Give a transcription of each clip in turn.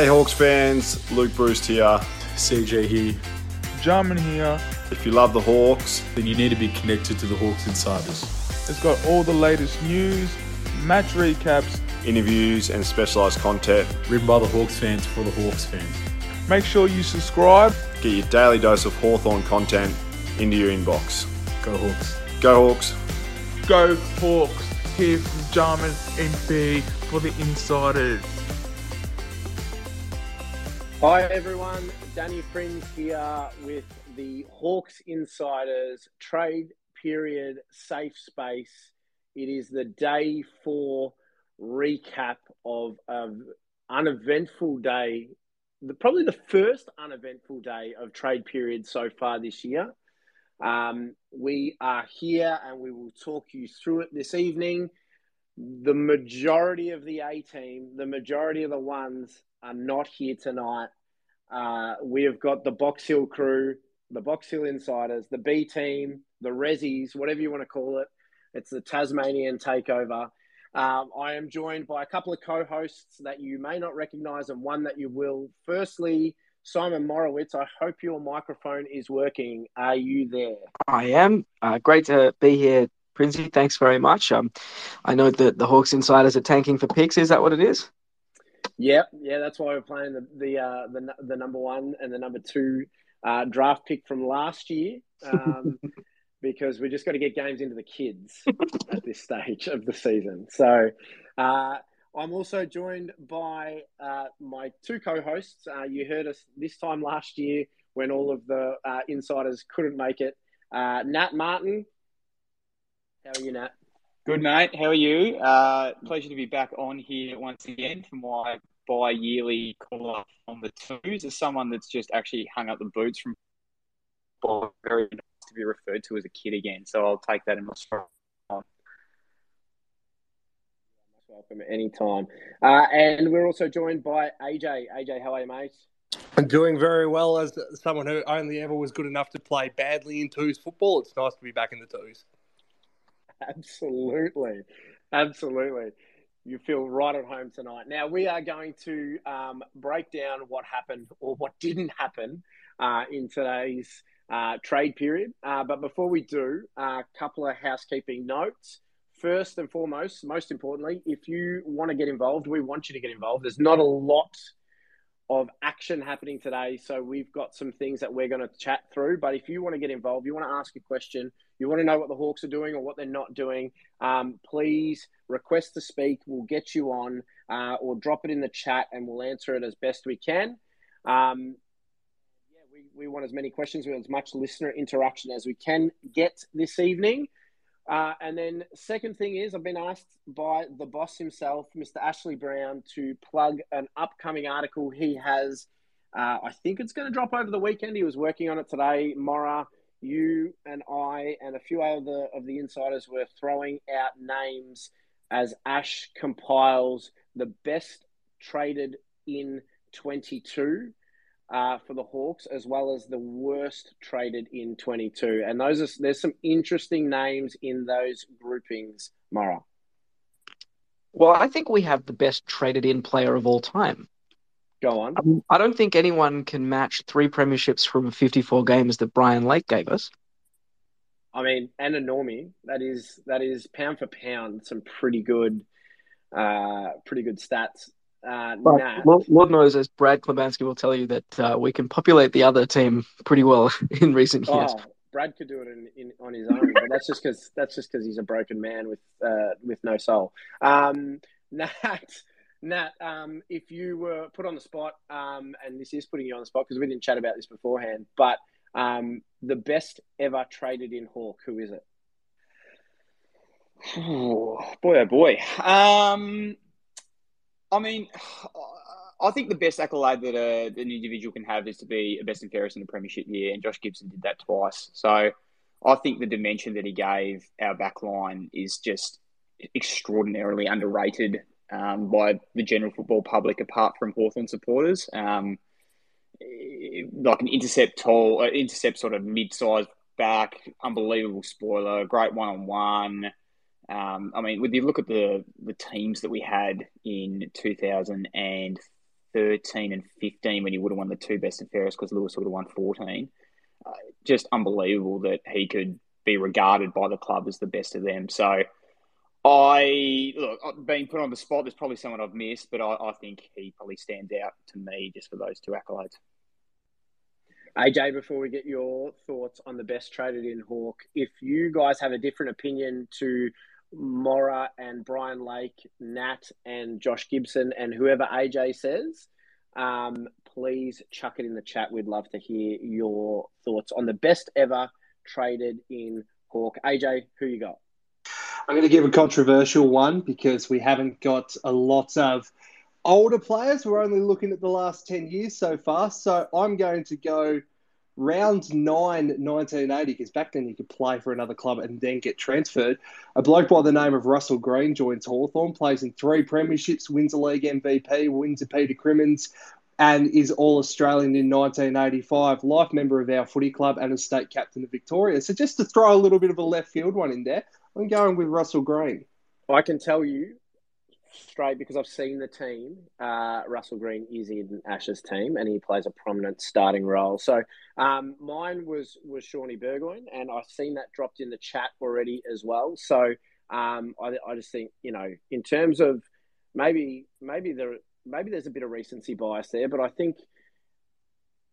Hey Hawks fans, Luke Bruce here. CJ here. Jarman here. If you love the Hawks, then you need to be connected to the Hawks Insiders. It's got all the latest news, match recaps, interviews, and specialised content written by the Hawks fans for the Hawks fans. Make sure you subscribe. Get your daily dose of Hawthorn content into your inbox. Go Hawks. Go Hawks. Go Hawks. Here from Jarman MP for the Insiders. Hi everyone, Danny Prins here with the Hawks Insiders trade period safe space. It is the day four recap of an uneventful day, the, probably the first uneventful day of trade period so far this year. Um, we are here and we will talk you through it this evening. The majority of the A team, the majority of the ones are not here tonight. Uh, we have got the Box Hill crew, the Box Hill Insiders, the B team, the Rezzies, whatever you want to call it. It's the Tasmanian takeover. Um, I am joined by a couple of co hosts that you may not recognize and one that you will. Firstly, Simon Morawetz, I hope your microphone is working. Are you there? I am. Uh, great to be here, Princey. Thanks very much. Um, I know that the Hawks Insiders are tanking for picks. Is that what it is? Yep, yeah, that's why we're playing the the uh, the, the number one and the number two uh, draft pick from last year. Um, because we just got to get games into the kids at this stage of the season. So uh, I'm also joined by uh, my two co-hosts. Uh, you heard us this time last year when all of the uh, insiders couldn't make it. Uh, Nat Martin, how are you, Nat? Good, mate. How are you? Uh, pleasure to be back on here once again for my bi-yearly call-up on the twos. As someone that's just actually hung up the boots from very nice to be referred to as a kid again. So I'll take that in my strong. Welcome anytime. Uh, and we're also joined by AJ. AJ, how are you, mate? I'm doing very well as someone who only ever was good enough to play badly in twos football. It's nice to be back in the twos. Absolutely. Absolutely. You feel right at home tonight. Now, we are going to um, break down what happened or what didn't happen uh, in today's uh, trade period. Uh, but before we do, a couple of housekeeping notes. First and foremost, most importantly, if you want to get involved, we want you to get involved. There's not a lot of action happening today. So we've got some things that we're going to chat through. But if you want to get involved, you want to ask a question, you want to know what the Hawks are doing or what they're not doing, um, please request to speak. We'll get you on uh, or drop it in the chat and we'll answer it as best we can. Um, yeah, we, we want as many questions with as much listener interaction as we can get this evening. Uh, and then, second thing is, I've been asked by the boss himself, Mr. Ashley Brown, to plug an upcoming article he has. Uh, I think it's going to drop over the weekend. He was working on it today. Mora, you and I, and a few other of the insiders were throwing out names as Ash compiles the best traded in 22 uh, for the Hawks, as well as the worst traded in 22. And those are there's some interesting names in those groupings, Mara. Well, I think we have the best traded in player of all time. Go on. Um, I don't think anyone can match three premierships from 54 games that Brian Lake gave us. I mean, and a normie. That is that is pound for pound some pretty good, uh, pretty good stats uh, Lord, Lord, knows, as Brad Klebanski will tell you, that uh, we can populate the other team pretty well in recent years. Oh, Brad could do it in, in on his own, but that's just because that's just because he's a broken man with uh, with no soul. Um, Nat, Nat, um, if you were put on the spot, um, and this is putting you on the spot because we didn't chat about this beforehand, but um, the best ever traded in Hawk, who is it? boy, oh boy. Um, I mean, I think the best accolade that a, an individual can have is to be a best and fairest in the premiership year, and Josh Gibson did that twice. So I think the dimension that he gave our back line is just extraordinarily underrated um, by the general football public, apart from Hawthorn supporters. Um, like an intercept tall, uh, intercept sort of mid-sized back, unbelievable spoiler, great one-on-one. Um, I mean, when you look at the the teams that we had in 2013, and 15 when he would have won the two best and fairest because Lewis would have won 14. Uh, just unbelievable that he could be regarded by the club as the best of them. So I look uh, being put on the spot. There's probably someone I've missed, but I, I think he probably stands out to me just for those two accolades. AJ, before we get your thoughts on the best traded in Hawk, if you guys have a different opinion to Mora and Brian Lake, Nat and Josh Gibson, and whoever AJ says, um, please chuck it in the chat. We'd love to hear your thoughts on the best ever traded in Hawk. AJ, who you got? I'm going to give a controversial one because we haven't got a lot of older players. We're only looking at the last 10 years so far. So I'm going to go round nine, 1980, because back then you could play for another club and then get transferred. A bloke by the name of Russell Green joins Hawthorn, plays in three premierships, wins a league MVP, wins a Peter Crimmins, and is All Australian in 1985, life member of our footy club and a state captain of Victoria. So just to throw a little bit of a left field one in there, I'm going with Russell Green. I can tell you straight because I've seen the team. Uh, Russell Green is in Ash's team, and he plays a prominent starting role. So um, mine was was Shawnee Burgoyne, and I've seen that dropped in the chat already as well. So um, I, I just think you know, in terms of maybe maybe there maybe there's a bit of recency bias there, but I think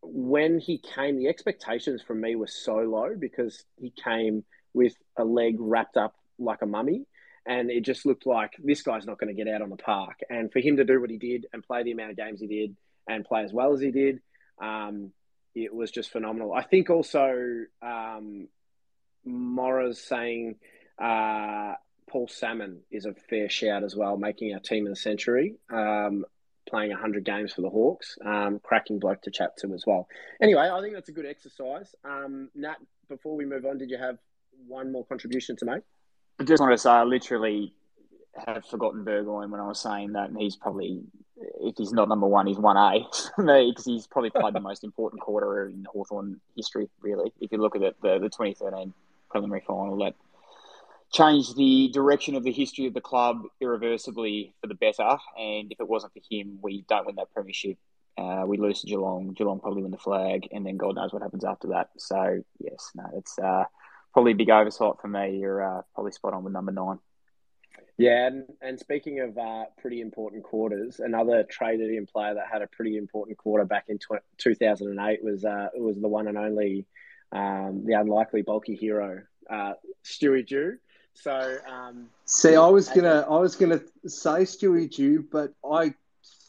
when he came, the expectations from me were so low because he came with a leg wrapped up like a mummy and it just looked like this guy's not going to get out on the park. And for him to do what he did and play the amount of games he did and play as well as he did, um, it was just phenomenal. I think also um, Morra's saying uh, Paul Salmon is a fair shout as well, making our team of the century, um, playing 100 games for the Hawks, um, cracking bloke to chat to as well. Anyway, I think that's a good exercise. Um, Nat, before we move on, did you have one more contribution to make? I just want to say, I literally have forgotten Burgoyne when I was saying that, and he's probably, if he's not number one, he's one A because he's probably played the most important quarter in Hawthorn history, really. If you look at it, the, the 2013 preliminary final, that changed the direction of the history of the club irreversibly for the better. And if it wasn't for him, we don't win that premiership. Uh, we lose to Geelong. Geelong probably win the flag, and then God knows what happens after that. So yes, no, it's. Uh, probably a big oversight for me. You're uh, probably spot on with number nine. Yeah, and, and speaking of uh, pretty important quarters, another traded in player that had a pretty important quarter back in tw- 2008 was uh, was the one and only, um, the unlikely bulky hero, uh, Stewie Dew. So, um, see, I was gonna, I was gonna say Stewie Dew, but I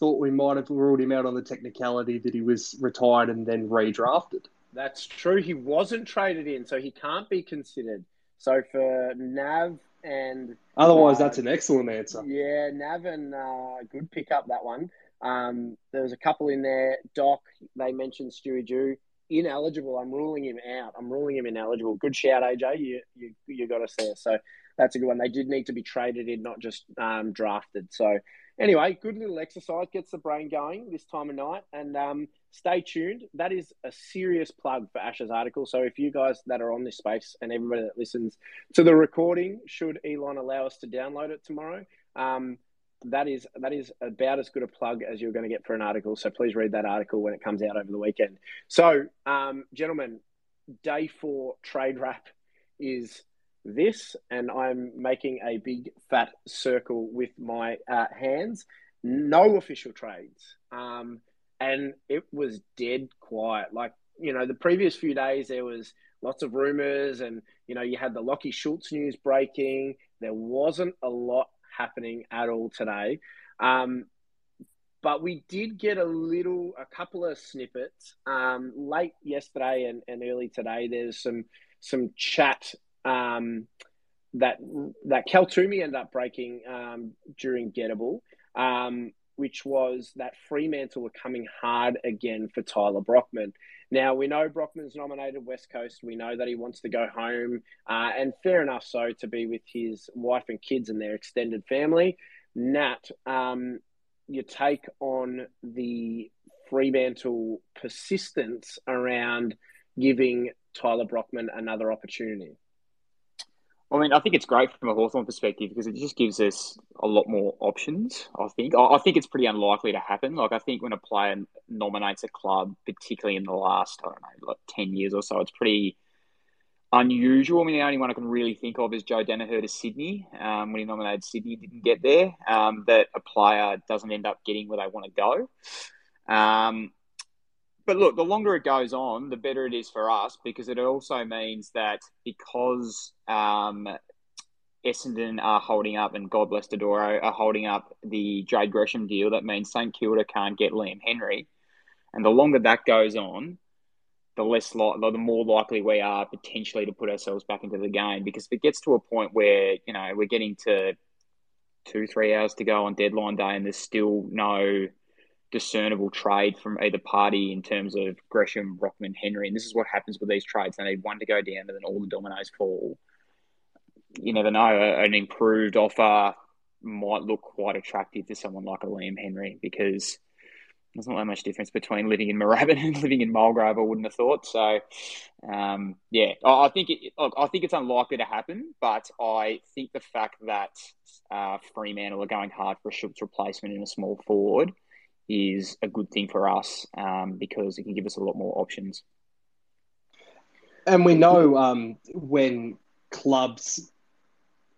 thought we might have ruled him out on the technicality that he was retired and then redrafted. That's true. He wasn't traded in, so he can't be considered. So for Nav and otherwise, uh, that's an excellent answer. Yeah, Nav and uh, good pick up that one. Um, there was a couple in there. Doc, they mentioned Stewie Dew. Ineligible. I'm ruling him out. I'm ruling him ineligible. Good shout, AJ. You you you got us there. So that's a good one. They did need to be traded in, not just um, drafted. So anyway, good little exercise. Gets the brain going this time of night. And um, stay tuned. That is a serious plug for Ash's article. So if you guys that are on this space and everybody that listens to the recording, should Elon allow us to download it tomorrow, um, that is that is about as good a plug as you're going to get for an article. So please read that article when it comes out over the weekend. So, um, gentlemen, day four trade wrap is this, and I'm making a big fat circle with my uh, hands. No official trades. Um, and it was dead quiet. Like, you know, the previous few days there was lots of rumors and, you know, you had the Lachie Schultz news breaking. There wasn't a lot happening at all today. Um, but we did get a little, a couple of snippets um, late yesterday and, and early today. There's some some chat um, that that Cal Twomey ended up breaking um, during Gettable. Um, which was that Fremantle were coming hard again for Tyler Brockman. Now, we know Brockman's nominated West Coast. We know that he wants to go home, uh, and fair enough so, to be with his wife and kids and their extended family. Nat, um, your take on the Fremantle persistence around giving Tyler Brockman another opportunity? I mean, I think it's great from a Hawthorn perspective because it just gives us a lot more options. I think. I, I think it's pretty unlikely to happen. Like, I think when a player nominates a club, particularly in the last, I don't know, like ten years or so, it's pretty unusual. I mean, the only one I can really think of is Joe Daniher to Sydney. Um, when he nominated Sydney, didn't get there. Um, that a player doesn't end up getting where they want to go. Um, but look, the longer it goes on, the better it is for us because it also means that because um, Essendon are holding up and God bless Dodoro are holding up the Jade Gresham deal, that means St Kilda can't get Liam Henry. And the longer that goes on, the less li- the more likely we are potentially to put ourselves back into the game. Because if it gets to a point where you know we're getting to two, three hours to go on deadline day, and there's still no discernible trade from either party in terms of Gresham, Brockman, Henry, and this is what happens with these trades. They need one to go down, and then all the dominoes fall. You never know. An improved offer might look quite attractive to someone like a Liam Henry because there's not that much difference between living in Moorabbin and living in Mulgrave. I wouldn't have thought. So, um, yeah, I, think it, I think it's unlikely to happen, but I think the fact that uh, Fremantle are going hard for a Schultz replacement in a small forward is a good thing for us um, because it can give us a lot more options. And we know um, when clubs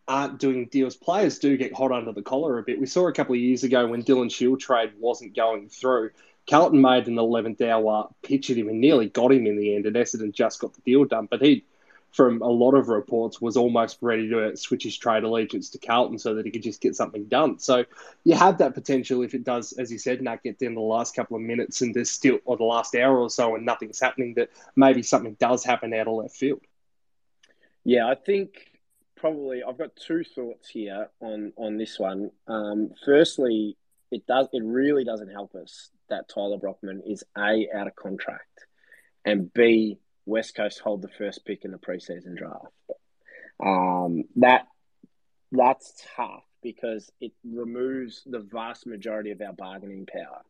aren't doing deals, players do get hot under the collar a bit. We saw a couple of years ago when Dylan Shiel trade wasn't going through. Carlton made an 11th hour pitch at him and nearly got him in the end, and Essendon just got the deal done. But he, from a lot of reports, was almost ready to switch his trade allegiance to Carlton so that he could just get something done. So you have that potential if it does, as you said, Nat, get down the last couple of minutes and there's still, or the last hour or so, and nothing's happening, that maybe something does happen out of left field. Yeah, I think probably I've got two thoughts here on on this one. Um, firstly, it does it really doesn't help us that Tyler Brockman is a out of contract, and b West Coast hold the first pick in the preseason draft. Um, that that's tough because it removes the vast majority of our bargaining power.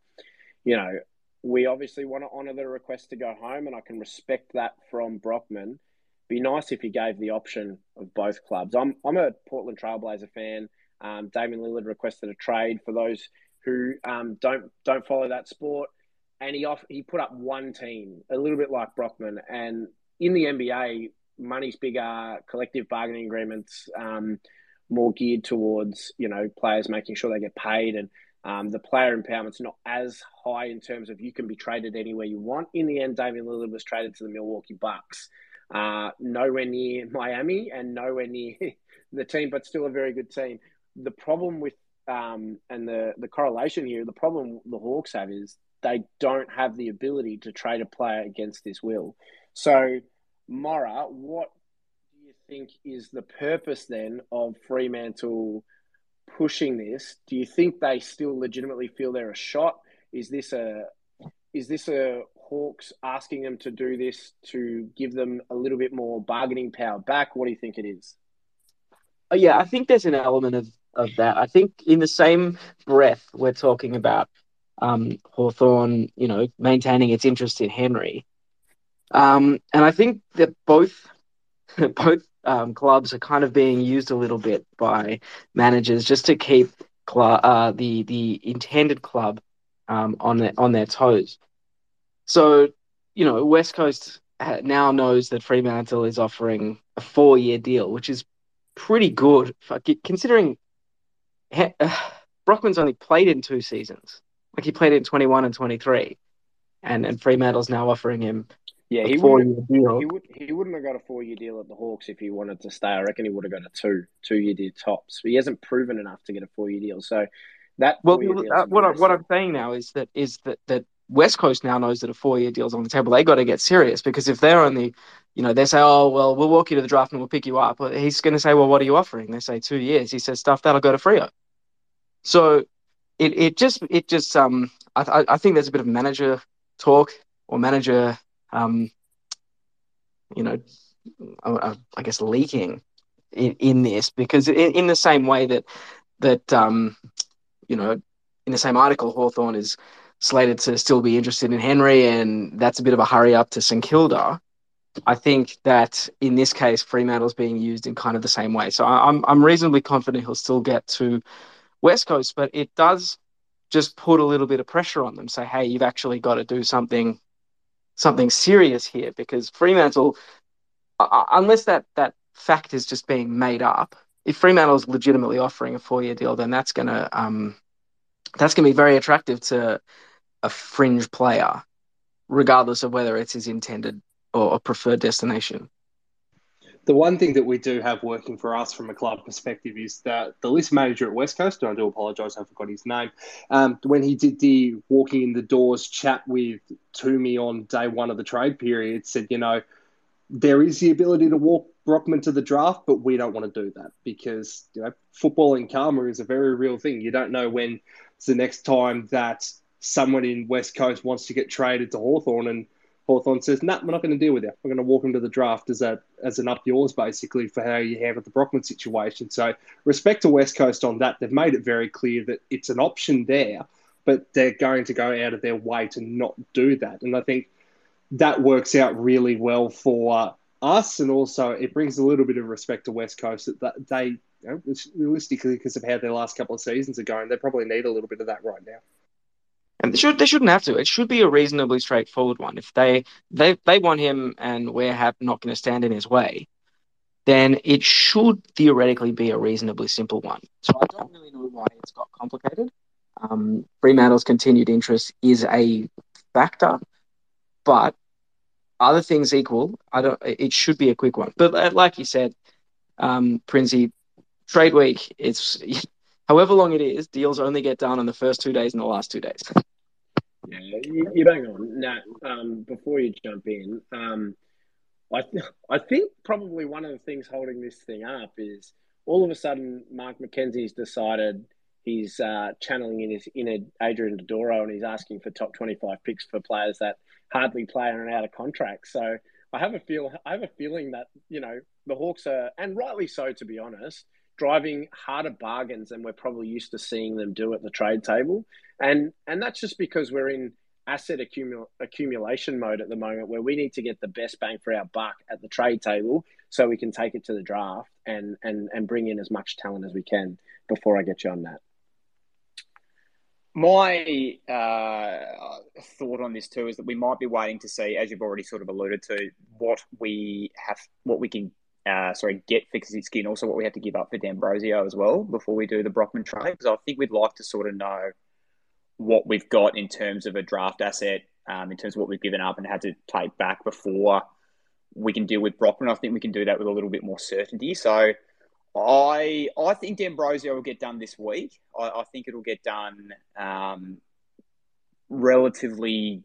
You know, we obviously want to honour the request to go home, and I can respect that from Brockman be nice if he gave the option of both clubs. I'm I'm a Portland Trailblazer fan. Um, Damian Lillard requested a trade for those who um, don't don't follow that sport, and he off he put up one team, a little bit like Brockman, and in the NBA, money's bigger, collective bargaining agreements um, more geared towards you know players making sure they get paid and. Um, the player empowerment's not as high in terms of you can be traded anywhere you want. In the end, Damian Lillard was traded to the Milwaukee Bucks uh, nowhere near Miami and nowhere near the team, but still a very good team. The problem with um, and the the correlation here, the problem the Hawks have is they don't have the ability to trade a player against this will. So, Mora, what do you think is the purpose then of Fremantle pushing this? Do you think they still legitimately feel they're a shot? Is this a is this a Hawks asking them to do this to give them a little bit more bargaining power back? What do you think it is? Oh, yeah, I think there's an element of, of that. I think in the same breath, we're talking about um, Hawthorn, you know, maintaining its interest in Henry. Um, and I think that both both um, clubs are kind of being used a little bit by managers just to keep cl- uh, the the intended club um, on their, on their toes. So, you know, West Coast now knows that Fremantle is offering a four year deal, which is pretty good considering uh, Brockman's only played in two seasons. Like he played in 21 and 23. And, and Fremantle's now offering him yeah, he wouldn't, he, would, he wouldn't have got a four year deal at the Hawks if he wanted to stay. I reckon he would have got a two two year deal tops. He hasn't proven enough to get a four year deal. So that well, uh, what, I, what I'm saying now is that is that that West Coast now knows that a four year deal is on the table. They got to get serious because if they're only, you know, they say, oh, well, we'll walk you to the draft and we'll pick you up. He's going to say, well, what are you offering? They say two years. He says, stuff that'll go to Freo. So it, it just, it just, um, I, I think there's a bit of manager talk or manager, um, you know, I, I guess leaking in, in this because in, in the same way that, that, um, you know, in the same article, Hawthorn is slated to still be interested in Henry, and that's a bit of a hurry up to St Kilda. I think that in this case, Fremantle's being used in kind of the same way. So I'm I'm reasonably confident he'll still get to West Coast, but it does just put a little bit of pressure on them. Say, hey, you've actually got to do something something serious here because Fremantle, uh, unless that that fact is just being made up, if Fremantle is legitimately offering a four year deal, then that's gonna um that's gonna be very attractive to a fringe player, regardless of whether it's his intended or preferred destination. The one thing that we do have working for us from a club perspective is that the list manager at West Coast, and I do apologise, I forgot his name, um, when he did the walking in the doors chat with Twomey on day one of the trade period, said, you know, there is the ability to walk Brockman to the draft, but we don't want to do that because you know football and karma is a very real thing. You don't know when it's the next time that someone in West Coast wants to get traded to Hawthorn and Hawthorn says, nah, we're not going to deal with you. We're going to walk him to the draft as a as an up yours basically for how you handle the Brockman situation. So respect to West Coast on that. They've made it very clear that it's an option there, but they're going to go out of their way to not do that. And I think that works out really well for us, and also it brings a little bit of respect to West Coast that they, you know, realistically, because of how their last couple of seasons are going, they probably need a little bit of that right now. And they should they shouldn't have to. It should be a reasonably straightforward one. If they they they want him and we're not going to stand in his way, then it should theoretically be a reasonably simple one. So I don't really know why it's got complicated. Um, Fremantle's continued interest is a factor, but other things equal, I don't. It should be a quick one. But uh, like you said, um, trade week. It's however long it is. Deals only get done on the first two days and the last two days. Yeah, you, you bang on, Nat. Um, before you jump in, um, I th- I think probably one of the things holding this thing up is all of a sudden Mark McKenzie's decided he's uh, channeling in his inner Adrian Dodoro and he's asking for top twenty five picks for players that hardly play and are out of contract. So I have a feel I have a feeling that you know the Hawks are, and rightly so, to be honest, driving harder bargains than we're probably used to seeing them do at the trade table, and and that's just because we're in asset accumul- accumulation mode at the moment where we need to get the best bang for our buck at the trade table so we can take it to the draft and and and bring in as much talent as we can before I get you on that. My uh, thought on this too is that we might be waiting to see, as you've already sort of alluded to, what we have, what we can, uh, sorry, get Koschitzke and also what we have to give up for D'Ambrosio as well before we do the Brockman trade. Because I think we'd like to sort of know what we've got in terms of a draft asset, um, in terms of what we've given up and had to take back before we can deal with Brockman. I think we can do that with a little bit more certainty. So I I think D'Ambrosio will get done this week. I, I think it'll get done um, relatively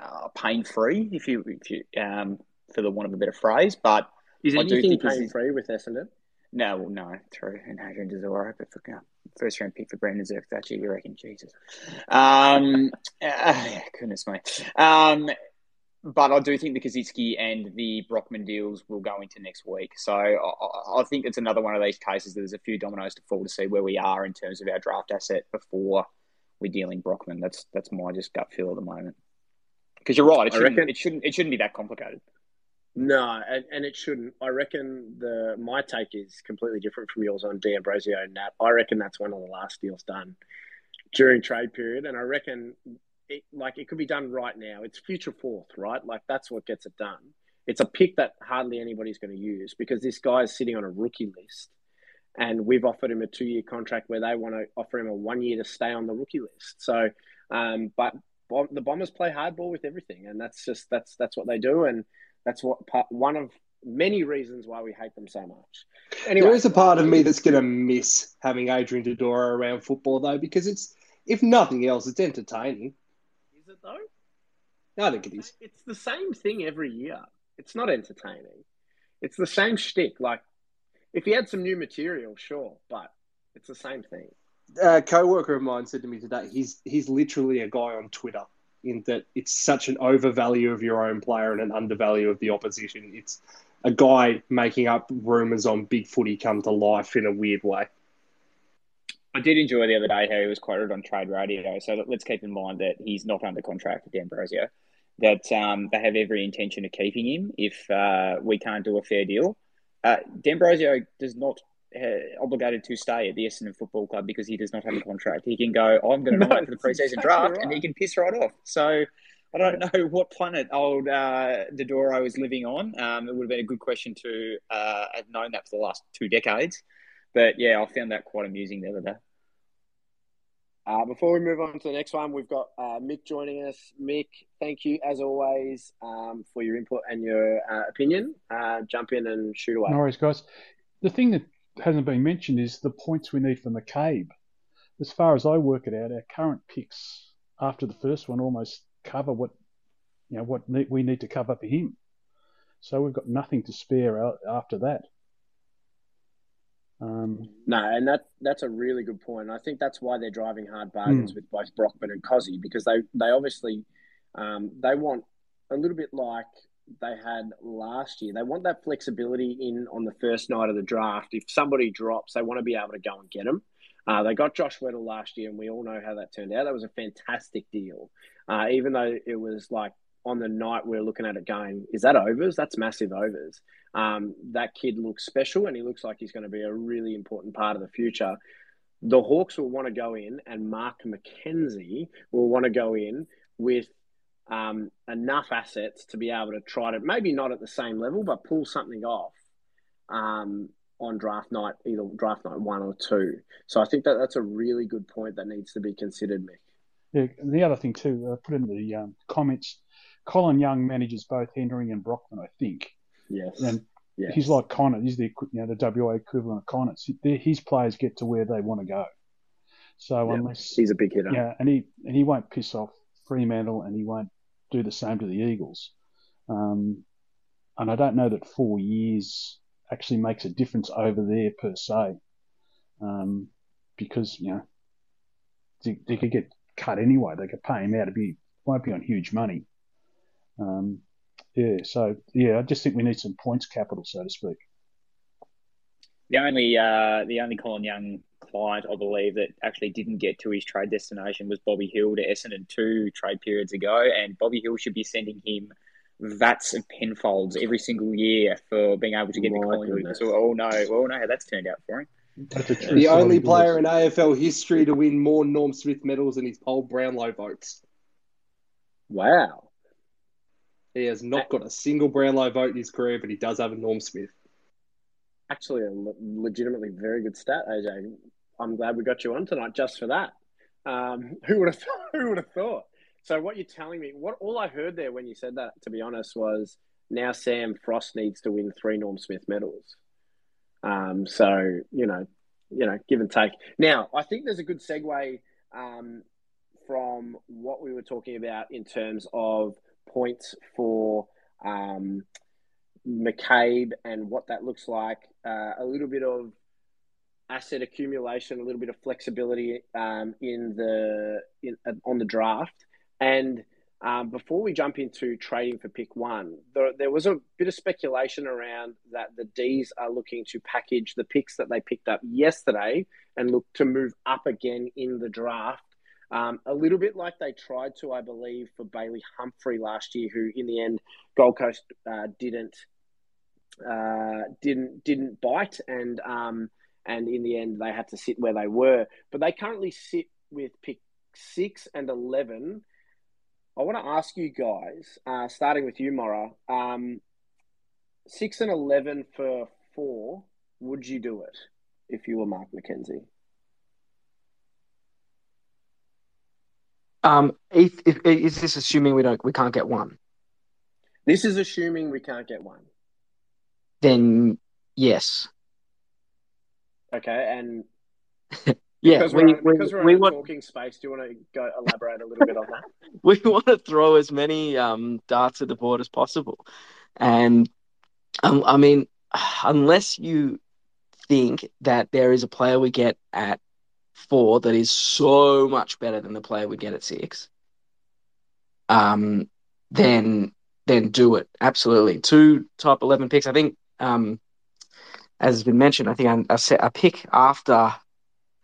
uh, pain free, if you if you um, for the want of a better phrase. But Is I do anything think pain free with Essendon? no, well, no, true. And Adrian Dodoro, but for, uh, first round pick for Brandon Zerk, you reckon? Jesus. Um, uh, goodness me. Um, but I do think the Koschitzke and the Brockman deals will go into next week. So I, I think it's another one of these cases that there's a few dominoes to fall to see where we are in terms of our draft asset before we're dealing Brockman. That's that's my just gut feel at the moment. Because you're right, it shouldn't, reckon- it shouldn't it shouldn't be that complicated. No, and, and it shouldn't. I reckon the my take is completely different from yours on D'Ambrosio and Nat. I reckon that's one of the last deals done during trade period, and I reckon it, like it could be done right now. It's future fourth, right? Like that's what gets it done. It's a pick that hardly anybody's going to use because this guy is sitting on a rookie list, and we've offered him a two-year contract where they want to offer him a one year to stay on the rookie list. So, um, but the Bombers play hardball with everything, and that's just that's that's what they do, and that's what part, one of many reasons why we hate them so much. Anyway, There is a part of me that's going to miss having Adrian Dodoro around football, though, because it's, if nothing else, it's entertaining. Is it though? I think it is. It's the same thing every year. It's not entertaining. It's the same shtick. Like, if he had some new material, sure, but it's the same thing. A co-worker of mine said to me today, he's he's literally a guy on Twitter. In that it's such an overvalue of your own player and an undervalue of the opposition. It's a guy making up rumors on big footy come to life in a weird way. I did enjoy the other day how he was quoted on trade radio. So let's keep in mind that he's not under contract with D'Ambrosio. that um, they have every intention of keeping him if uh, we can't do a fair deal. Uh, D'Ambrosio does not uh, obligated to stay at the Essendon Football Club because he does not have a contract. He can go, I'm going to No, nominate for the preseason exactly draft, right. and he can piss right off. So I don't know what planet old uh, Dodoro is living on. Um, it would have been a good question to uh, have known that for the last two decades. But yeah, I found that quite amusing the other day. Uh, before we move on to the next one, we've got uh, Mick joining us. Mick, thank you as always um, for your input and your uh, opinion. Uh, jump in and shoot away. No worries, guys. The thing that hasn't been mentioned is the points we need for McCabe. As far as I work it out, our current picks after the first one almost cover what you know what we need to cover for him. So we've got nothing to spare out after that. Um, No, and that that's a really good point. I think that's why they're driving hard bargains with both Brockman and Cozzy because they they obviously um, they want a little bit like they had last year. They want that flexibility in on the first night of the draft. If somebody drops, they want to be able to go and get them. Uh, they got Josh Weddle last year, and we all know how that turned out. That was a fantastic deal, uh, even though it was like on the night we are looking at it going, is that overs? That's massive overs. Um, that kid looks special and he looks like he's going to be a really important part of the future. The Hawks will want to go in, and Mark McKenzie will want to go in with um, enough assets to be able to try to maybe not at the same level, but pull something off um, on draft night, either draft night one or two. So I think that that's a really good point that needs to be considered, Mick. yeah, the other thing too, I put in the um, comments. Colin Young manages both Henry and Brockman, I think, Yes. and yes. he's like Connor. He's the you know the WA equivalent of Connor. His players get to where they want to go. So Yeah, unless he's a big hitter. Yeah, and he and he won't piss off Fremantle, and he won't do the same to the Eagles. Um, and I don't know that four years actually makes a difference over there per se, um, because you know they, they could get cut anyway. They could pay him out. It be won't be on huge money. Um, yeah, so yeah, I just think we need some points capital, so to speak. The only uh, the only Colin Young client I believe that actually didn't get to his trade destination was Bobby Hill to Essendon two trade periods ago, and Bobby Hill should be sending him vats of penfolds every single year for being able to get to My Collingwood. goodness. So oh, we all know we all know how that's turned out for him. That's a true The only player in AFL history to win more Norm Smith medals than his Paul Brownlow votes. Wow. He has not got a single Brownlow vote in his career, but he does have a Norm Smith. Actually, a legitimately very good stat, AJ. I'm glad we got you on tonight just for that. Um, who would have who would have thought? So what you're telling me, what all I heard there when you said that, to be honest, was now Sam Frost needs to win three Norm Smith medals. Um, so you know, you know, give and take. Now, I think there's a good segue um, from what we were talking about in terms of points for um, McCabe and what that looks like. Uh, a little bit of asset accumulation, a little bit of flexibility um, in the in, on the draft, and um, before we jump into trading for pick one, there, there was a bit of speculation around that the D's are looking to package the picks that they picked up yesterday and look to move up again in the draft. Um, a little bit like they tried to, I believe, for Bailey Humphrey last year, who in the end Gold Coast uh, didn't uh, didn't didn't bite, and um, and in the end they had to sit where they were. But they currently sit with pick six and eleven. I want to ask you guys, uh, starting with you, Mora, um, six and eleven for four. Would you do it if you were Mark McKenzie? Um, if, if, is this assuming we don't we can't get one? This is assuming we can't get one. Then yes, Okay, and yeah. because We we're, we, because we're we want talking space, do you want to go elaborate a little bit on that? we want to throw as many um, darts at the board as possible, and um, I mean, unless you think that there is a player we get at four that is so much better than the player we get at six, um, then then do it absolutely. Two top eleven picks. I think, um, as has been mentioned, I think a, a, a pick after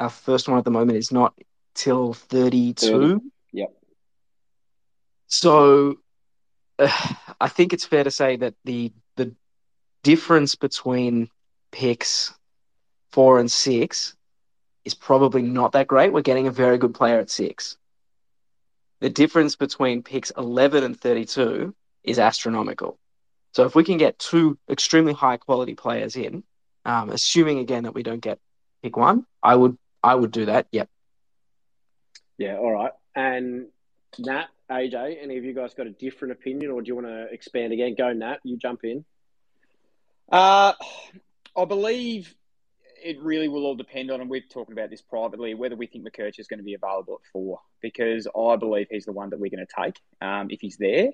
our first one at the moment is not till thirty-two. 30. Yep. So uh, I think it's fair to say that the the difference between picks four and six is probably not that great. We're getting a very good player at six. The difference between picks 11 and 32 is astronomical. So if we can get two extremely high quality players in, um, assuming again that we don't get pick one, I would I would do that. Yep. Yeah. All right. And Nat, AJ, any of you guys got a different opinion, or do you want to expand again? Go, Nat. You jump in. Uh, I believe it really will all depend on, and we've talked about this privately, whether we think McKercher is going to be available at four, because I believe he's the one that we're going to take um, if he's there.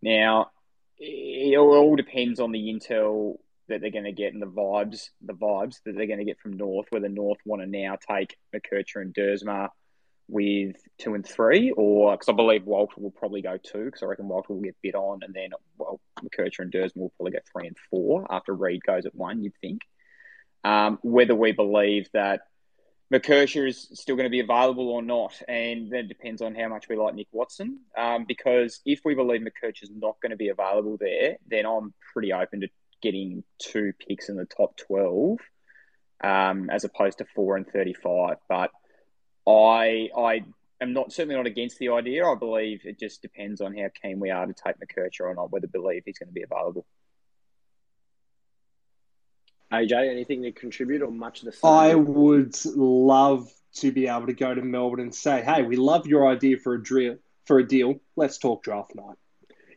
Now, it all depends on the intel that they're going to get and the vibes, the vibes that they're going to get from North, whether North want to now take McKercher and Duursma with two and three, or because I believe Walter will probably go two, because I reckon Walter will get bid on, and then well, McKercher and Duursma will probably go three and four after Reid goes at one. You'd think. Um, whether we believe that McKercher is still going to be available or not, and that depends on how much we like Nick Watson. Um, because if we believe McKercher is not going to be available there, then I'm pretty open to getting two picks in the top twelve, um, as opposed to four and thirty-five. But I I am not certainly not against the idea. I believe it just depends on how keen we are to take McKercher or not, whether believe he's going to be available. AJ, anything to contribute or much of the same? I would love to be able to go to Melbourne and say, "Hey, we love your idea for a drill for a deal. Let's talk draft night."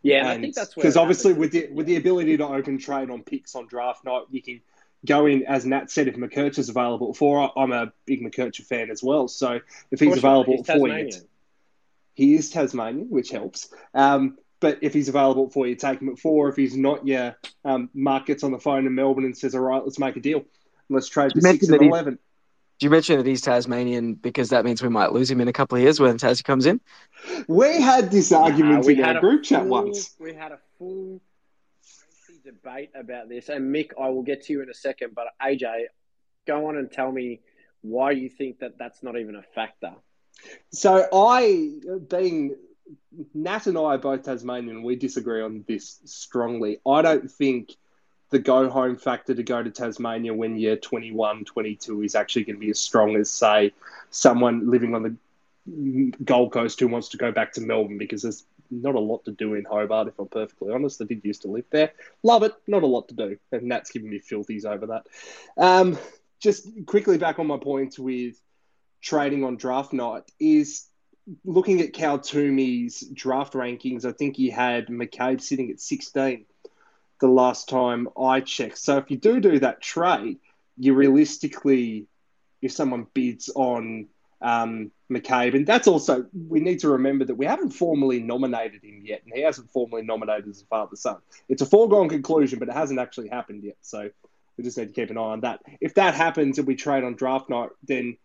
Yeah, and I think that's because obviously with the with the ability to open trade on picks on draft night, you can go in as Nat said if McKercher's available for. I'm a big McKercher fan as well, so if he's available he's for you, he is Tasmanian, which helps. Um, but if he's available for you, take him at four. If he's not, yeah, um, Mark gets on the phone in Melbourne and says, "All right, let's make a deal. Let's trade for six and eleven." Do you mention that he's Tasmanian because that means we might lose him in a couple of years when Tassie comes in? We had this argument in our group chat once. We had a full debate about this, and Mick, I will get to you in a second. But AJ, go on and tell me why you think that that's not even a factor. So I, being Nat and I are both Tasmanian, we disagree on this strongly. I don't think the go home factor to go to Tasmania when you're 21, 22 is actually going to be as strong as, say, someone living on the Gold Coast who wants to go back to Melbourne because there's not a lot to do in Hobart, if I'm perfectly honest. I did used to live there. Love it, not a lot to do. And that's giving me filthies over that. Um, just quickly back on my point with trading on draft night is looking at Cal Twomey's draft rankings, I think he had McCabe sitting at 16 the last time I checked. So if you do do that trade, you realistically, if someone bids on um, McCabe, and that's also we need to remember that we haven't formally nominated him yet, and he hasn't formally nominated as a father son. It's a foregone conclusion, but it hasn't actually happened yet. So we just need to keep an eye on that. If that happens and we trade on draft night, then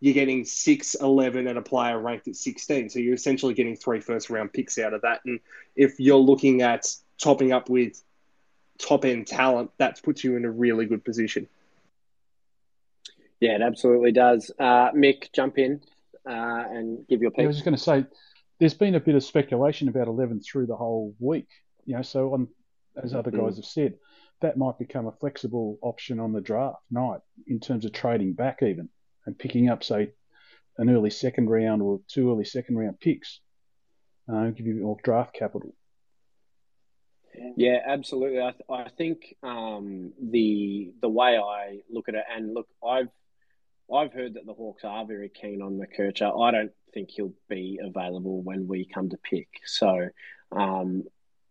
you're getting 6, 11 and a player ranked at 16. So you're essentially getting three first round picks out of that. And if you're looking at topping up with top end talent, that puts you in a really good position. Yeah, it absolutely does. Uh, Mick, jump in uh, and give your pick. Yeah, I was just going to say, there's been a bit of speculation about 11 through the whole week. You know, so on, as other guys have said, that might become a flexible option on the draft night in terms of trading back even and picking up, say, an early second round or two early second round picks. Uh, give you more draft capital. Yeah, absolutely. I, th- I think um, the the way I look at it, and look, I've I've heard that the Hawks are very keen on McKercher. I don't think he'll be available when we come to pick. So, um,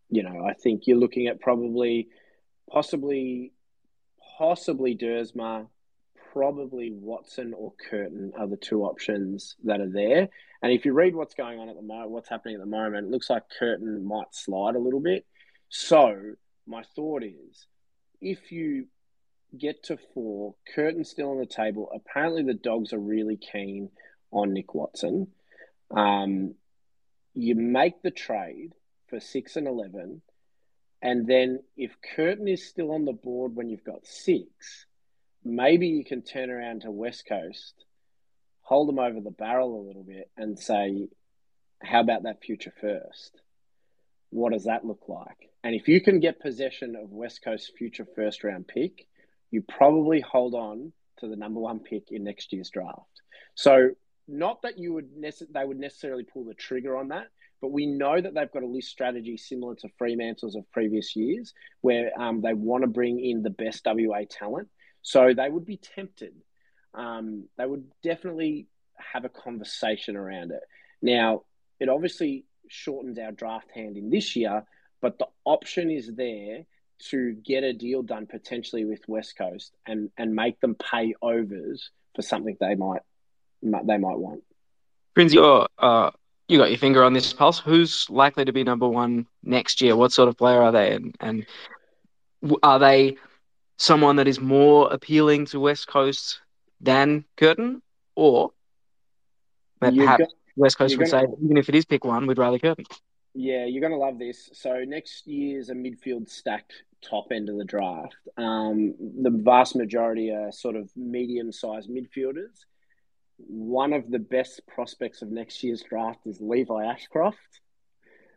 you know, I think you're looking at probably, possibly, possibly Duursma, probably Watson or Curtin are the two options that are there. And if you read what's going on at the moment, what's happening at the moment, it looks like Curtin might slide a little bit. So my thought is, if you get to four, Curtin still on the table. Apparently, the Dogs are really keen on Nick Watson. Um, you make the trade for six and eleven, and then if Curtin is still on the board when you've got six, maybe you can turn around to West Coast, hold them over the barrel a little bit, and say, "How about that future first? What does that look like? And if you can get possession of West Coast's future first round pick, you probably hold on to the number one pick in next year's draft. So, not that you would they would necessarily pull the trigger on that, but we know that they've got a list strategy similar to Fremantle's of previous years, where um, they want to bring in the best WA talent. So they would be tempted. Um, they would definitely have a conversation around it. Now, it obviously shortens our draft hand in this year, but the option is there to get a deal done potentially with West Coast and and make them pay overs for something they might they might want. Prins, you're, uh, you got your finger on this pulse. Who's likely to be number one next year? What sort of player are they, and and are they someone that is more appealing to West Coast than Curtin, or perhaps got, West Coast would gonna, say even if it is pick one, we'd rather Curtin. Yeah, you're going to love this. So next year's a midfield stacked top end of the draft. Um, the vast majority are sort of medium-sized midfielders. One of the best prospects of next year's draft is Levi Ashcroft,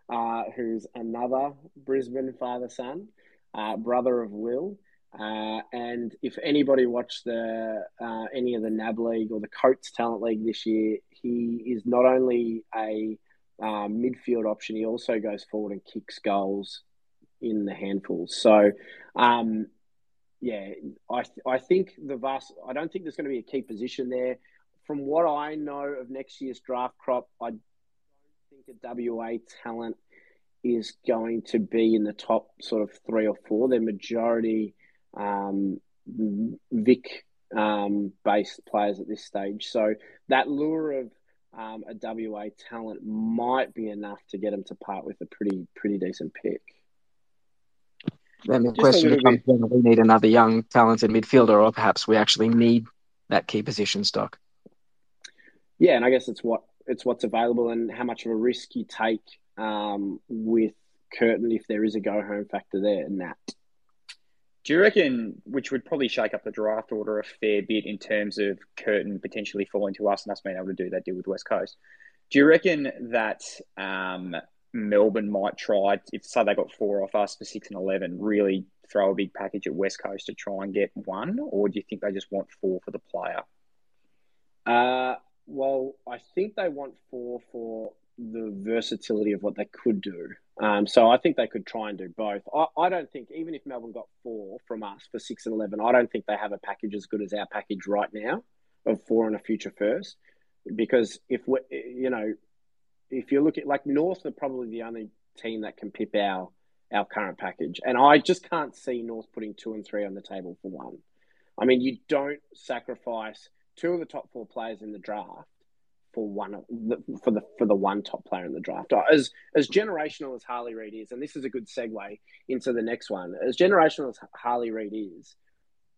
uh, who's another Brisbane father-son, uh, brother of Will. Uh, and if anybody watched the uh, any of the NAB League or the Coates Talent League this year, he is not only a um, midfield option. He also goes forward and kicks goals in the handfuls. So, um, yeah, I I think the vast. I don't think there's going to be a key position there. From what I know of next year's draft crop, I don't think a WA talent is going to be in the top sort of three or four. Their majority um, Vic um, based players at this stage. So that lure of um, a WA talent might be enough to get him to part with a pretty pretty decent pick. Then the Just question becomes whether we need another young, talented midfielder, or perhaps we actually need that key position stock. Yeah, and I guess it's what it's what's available and how much of a risk you take um, with Curtin if there is a go home factor there, and that. Do you reckon, which would probably shake up the draft order a fair bit in terms of Curtin potentially falling to us and us being able to do that deal with West Coast? Do you reckon that um, Melbourne might try, if say they got four off us for six and eleven, really throw a big package at West Coast to try and get one, or do you think they just want four for the player? Uh, well, I think they want four for the versatility of what they could do. Um, so I think they could try and do both. I, I, don't think even if Melbourne got four from us for six and eleven, I don't think they have a package as good as our package right now of four and a future first. Because if we, you know, if you look at like North are probably the only team that can pip our our current package, and I just can't see North putting two and three on the table for one. I mean, you don't sacrifice two of the top four players in the draft for one for the for the one top player in the draft. As as generational as Harley Reid is, and this is a good segue into the next one. As generational as Harley Reid is,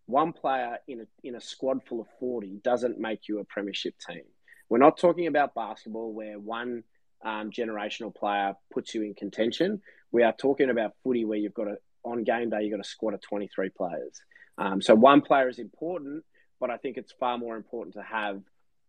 one player in a in a squad full of forty doesn't make you a premiership team. We're not talking about basketball where one um, generational player puts you in contention. We are talking about footy where you've got a on game day you've got a squad of twenty three players. Um, so one player is important, but I think it's far more important to have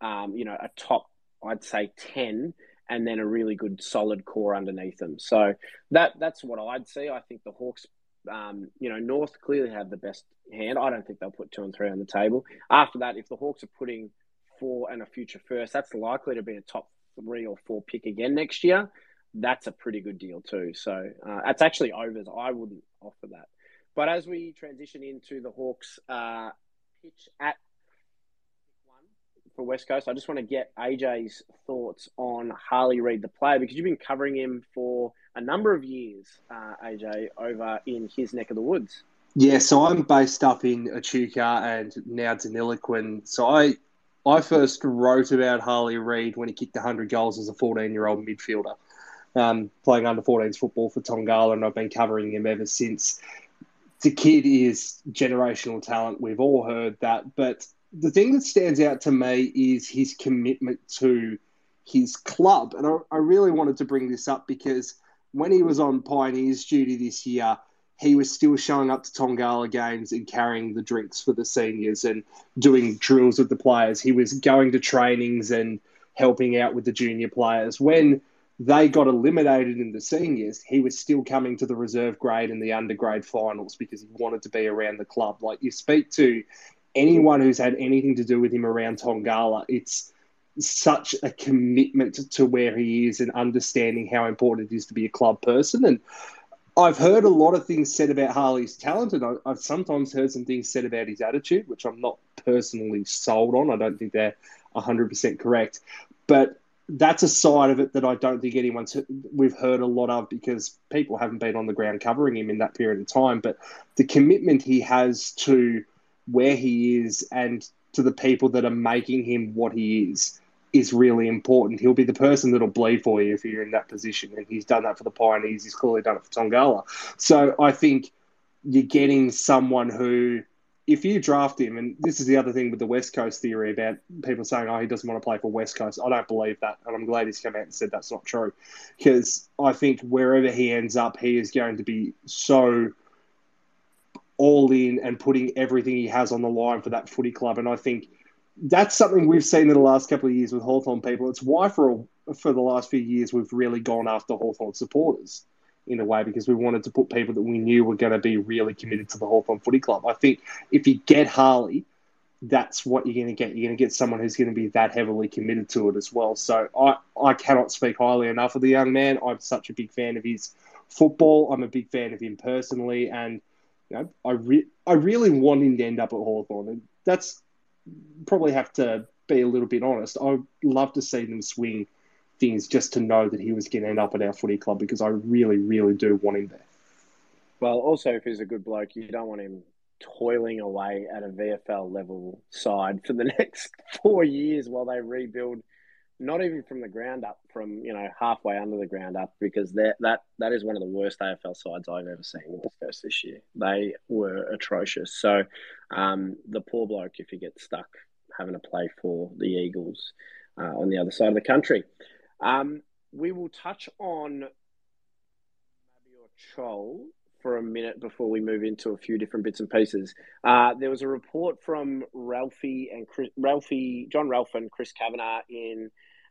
um, you know a top I'd say 10 and then a really good solid core underneath them. So that that's what I'd see. I think the Hawks, um, you know, North clearly have the best hand. I don't think they'll put two and three on the table. After that, if the Hawks are putting four and a future first, that's likely to be a top three or four pick again next year. That's a pretty good deal too. So uh, it's actually overs. I wouldn't offer that. But as we transition into the Hawks uh, pitch at for West Coast. I just want to get AJ's thoughts on Harley Reid, the player, because you've been covering him for a number of years, uh, AJ, over in his neck of the woods. Yeah, so I'm based up in Echuca and now Deniliquin. So I I first wrote about Harley Reid when he kicked 100 goals as a 14 year old midfielder, um, playing under 14s football for Tongala, and I've been covering him ever since. The kid is generational talent. We've all heard that, but the thing that stands out to me is his commitment to his club. And I, I, really wanted to bring this up because when he was on Pioneers duty this year, he was still showing up to Tongala games and carrying the drinks for the seniors and doing drills with the players. He was going to trainings and helping out with the junior players. When they got eliminated in the seniors, he was still coming to the reserve grade and the undergrade finals because he wanted to be around the club. Like you speak to anyone who's had anything to do with him around Tongala, it's such a commitment to where he is and understanding how important it is to be a club person. And I've heard a lot of things said about Harley's talent, and I've sometimes heard some things said about his attitude, which I'm not personally sold on. I don't think they're 100% correct. But that's a side of it that I don't think anyone's we've heard a lot of because people haven't been on the ground covering him in that period of time. But the commitment he has to where he is and to the people that are making him what he is is really important. He'll be the person that'll bleed for you if you're in that position, and he's done that for the Pioneers. He's clearly done it for Tongala. So I think you're getting someone who if you draft him, and this is the other thing with the West Coast theory about people saying, oh, he doesn't want to play for West Coast. I don't believe that. And I'm glad he's come out and said that's not true. Because I think wherever he ends up, he is going to be so all in and putting everything he has on the line for that footy club. And I think that's something we've seen in the last couple of years with Hawthorn people. It's why for a, for the last few years we've really gone after Hawthorn supporters in a way because we wanted to put people that we knew were going to be really committed to the Hawthorn Footy Club. I think if you get Harley, that's what you're going to get. You're going to get someone who's going to be that heavily committed to it as well. So I, I cannot speak highly enough of the young man. I'm such a big fan of his football. I'm a big fan of him personally, and you know, I re- I really want him to end up at Hawthorn. And that's probably have to be a little bit honest. I'd love to see them swing things just to know that he was going to end up at our footy club because I really, really do want him there. Well, also, if he's a good bloke, you don't want him toiling away at a VFL level side for the next four years while they rebuild, not even from the ground up, from you know halfway under the ground up, because that that that is one of the worst AFL sides I've ever seen in West Coast this year. They were atrocious. So um, the poor bloke, if he gets stuck having to play for the Eagles uh, on the other side of the country. Um, we will touch on Mabior Chol for a minute before we move into a few different bits and pieces. Uh, there was a report from Ralphie and Chris, Ralphie, Jon Ralph and Chris Cavanagh in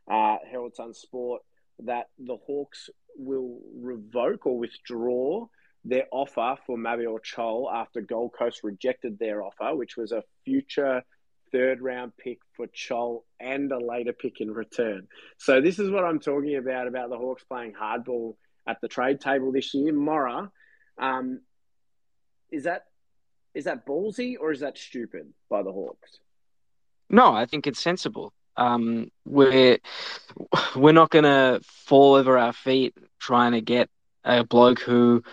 uh, Herald Sun Sport that the Hawks will revoke or withdraw their offer for Mabior Chol after Gold Coast rejected their offer, which was a future third round pick for Chol and a later pick in return. So this is what I'm talking about about the Hawks playing hardball at the trade table this year. Mora, um, is that is that ballsy or is that stupid by the Hawks? No, I think it's sensible. Um, we're we're not going to fall over our feet trying to get a bloke who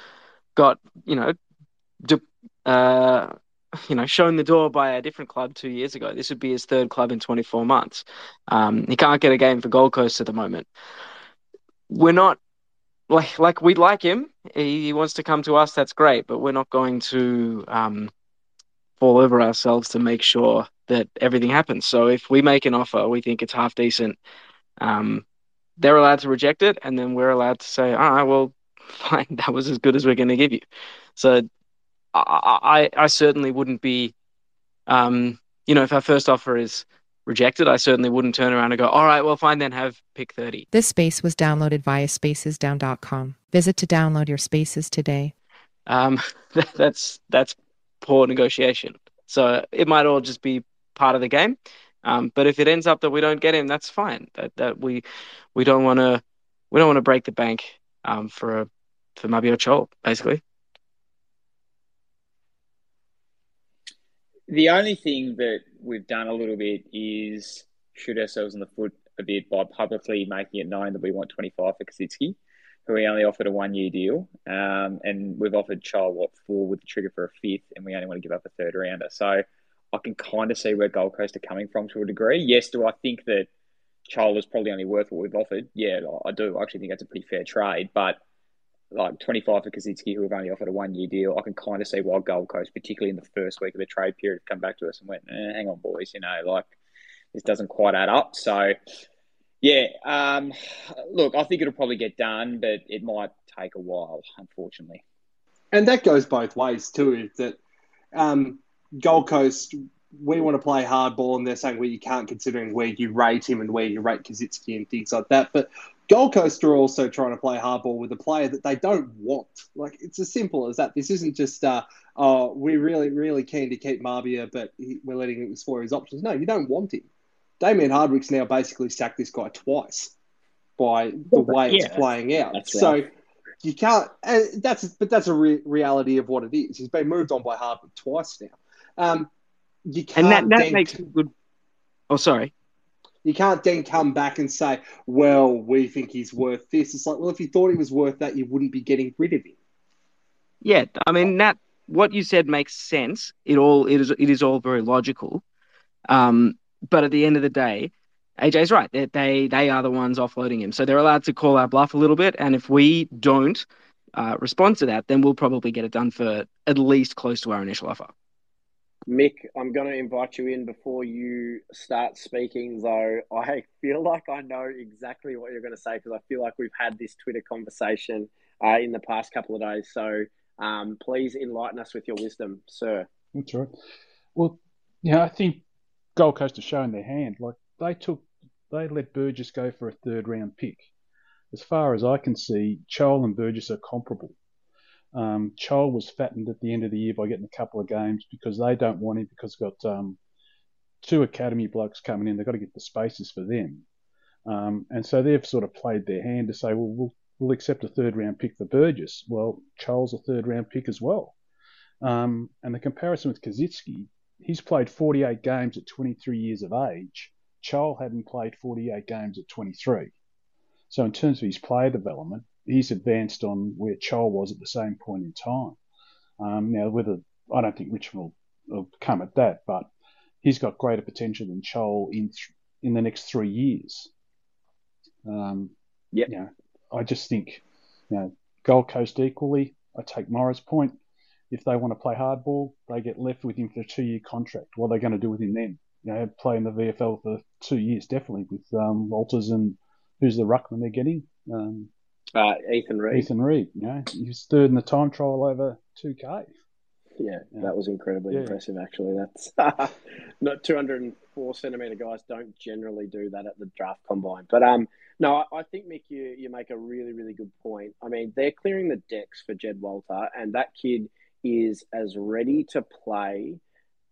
got you know de- uh, you know, shown the door by a different club two years ago. This would be his third club in 24 months. Um, he can't get a game for Gold Coast at the moment. We're not like like we like him. He, he wants to come to us. That's great, but we're not going to um, fall over ourselves to make sure that everything happens. So if we make an offer, we think it's half decent. Um, they're allowed to reject it, and then we're allowed to say, "All right, well, fine, that was as good as we're going to give you." So I, I, I certainly wouldn't be, um, you know, if our first offer is rejected, I certainly wouldn't turn around and go, all right, well, fine, then have pick 30. This space was downloaded via spacesdown.com. Visit to download your spaces today. Um, that's, that's poor negotiation. So it might all just be part of the game. Um, but if it ends up that we don't get him, that's fine. That, that we, we don't want to, we don't want to break the bank, um, for a, for Mabior Chol, basically. The only thing that we've done a little bit is shoot ourselves in the foot a bit by publicly making it known that we want 25 for Koschitzke, who we only offered a one year deal. Um, and we've offered Child, what, four with the trigger for a fifth, and we only want to give up a third rounder. So I can kind of see where Gold Coast are coming from to a degree. Yes, do I think that Child is probably only worth what we've offered? Yeah, I do. I actually think that's a pretty fair trade. But like 25 for Koschitzke, who have only offered a one year deal, I can kind of see why Gold Coast, particularly in the first week of the trade period, come back to us and went, eh, hang on, boys, you know, like this doesn't quite add up. So, yeah, um, look, I think it'll probably get done, but it might take a while, unfortunately. And that goes both ways too. is That um, Gold Coast, we want to play hardball, and they're saying, well, you can't considering where you rate him and where you rate Koschitzke and things like that. But Gold Coast are also trying to play hardball with a player that they don't want. Like it's as simple as that. This isn't just, uh, oh, we're really, really keen to keep Mabior, but he, we're letting him explore his options. No, you don't want him. Damien Hardwick's now basically sacked this guy twice by the way it's playing out. So you can't. That's but that's a re- reality of what it is. He's been moved on by Hardwick twice now. Um, you can't and that, that makes good. Oh, sorry. you can't then come back and say, well, we think he's worth this. It's like, well, if you thought he was worth that, you wouldn't be getting rid of him. Yeah, I mean that what you said makes sense. It all it is it is all very logical. Um, but at the end of the day, AJ's right. They, they they are the ones offloading him, so they're allowed to call our bluff a little bit. And if we don't uh, respond to that, then we'll probably get it done for at least close to our initial offer. Mick, I'm going to invite you in before you start speaking, though. I feel like I know exactly what you're going to say because I feel like we've had this Twitter conversation uh, in the past couple of days. So um, please enlighten us with your wisdom, sir. That's right. Well, yeah, I think Gold Coast has showing their hand. Like they took, they let Burgess go for a third round pick. As far as I can see, Chol and Burgess are comparable. Um, Chol was fattened at the end of the year by getting a couple of games because they don't want him because they've got um, two academy blokes coming in. They've got to get the spaces for them. Um, and so they've sort of played their hand to say, well, we'll, we'll accept a third round pick for Burgess. Well, Chol's a third round pick as well. Um, and the comparison with Koschitzke, he's played 48 games at 23 years of age. Chol hadn't played 48 games at 23. So in terms of his player development, he's advanced on where Chol was at the same point in time. Um, now, whether I don't think Richmond will, will come at that, but he's got greater potential than Chol in th- in the next three years. Um, Yep. You know, I just think, you know, Gold Coast equally. I take Morris' point. If they want to play hardball, they get left with him for a two-year contract. What are they going to do with him then? You know, play in the VFL for two years, definitely with um, Walters and who's the ruckman they're getting? Um, Uh, Ethan Read. Ethan Read. You know, he's third in the time trial over 2K. Yeah, Yeah. that was incredibly Yeah. impressive, actually. That's not 204 centimeter guys don't generally do that at the draft combine. But um, no, I, I think Mick, you you make a really really good point. I mean, they're clearing the decks for Jed Walter, and that kid is as ready to play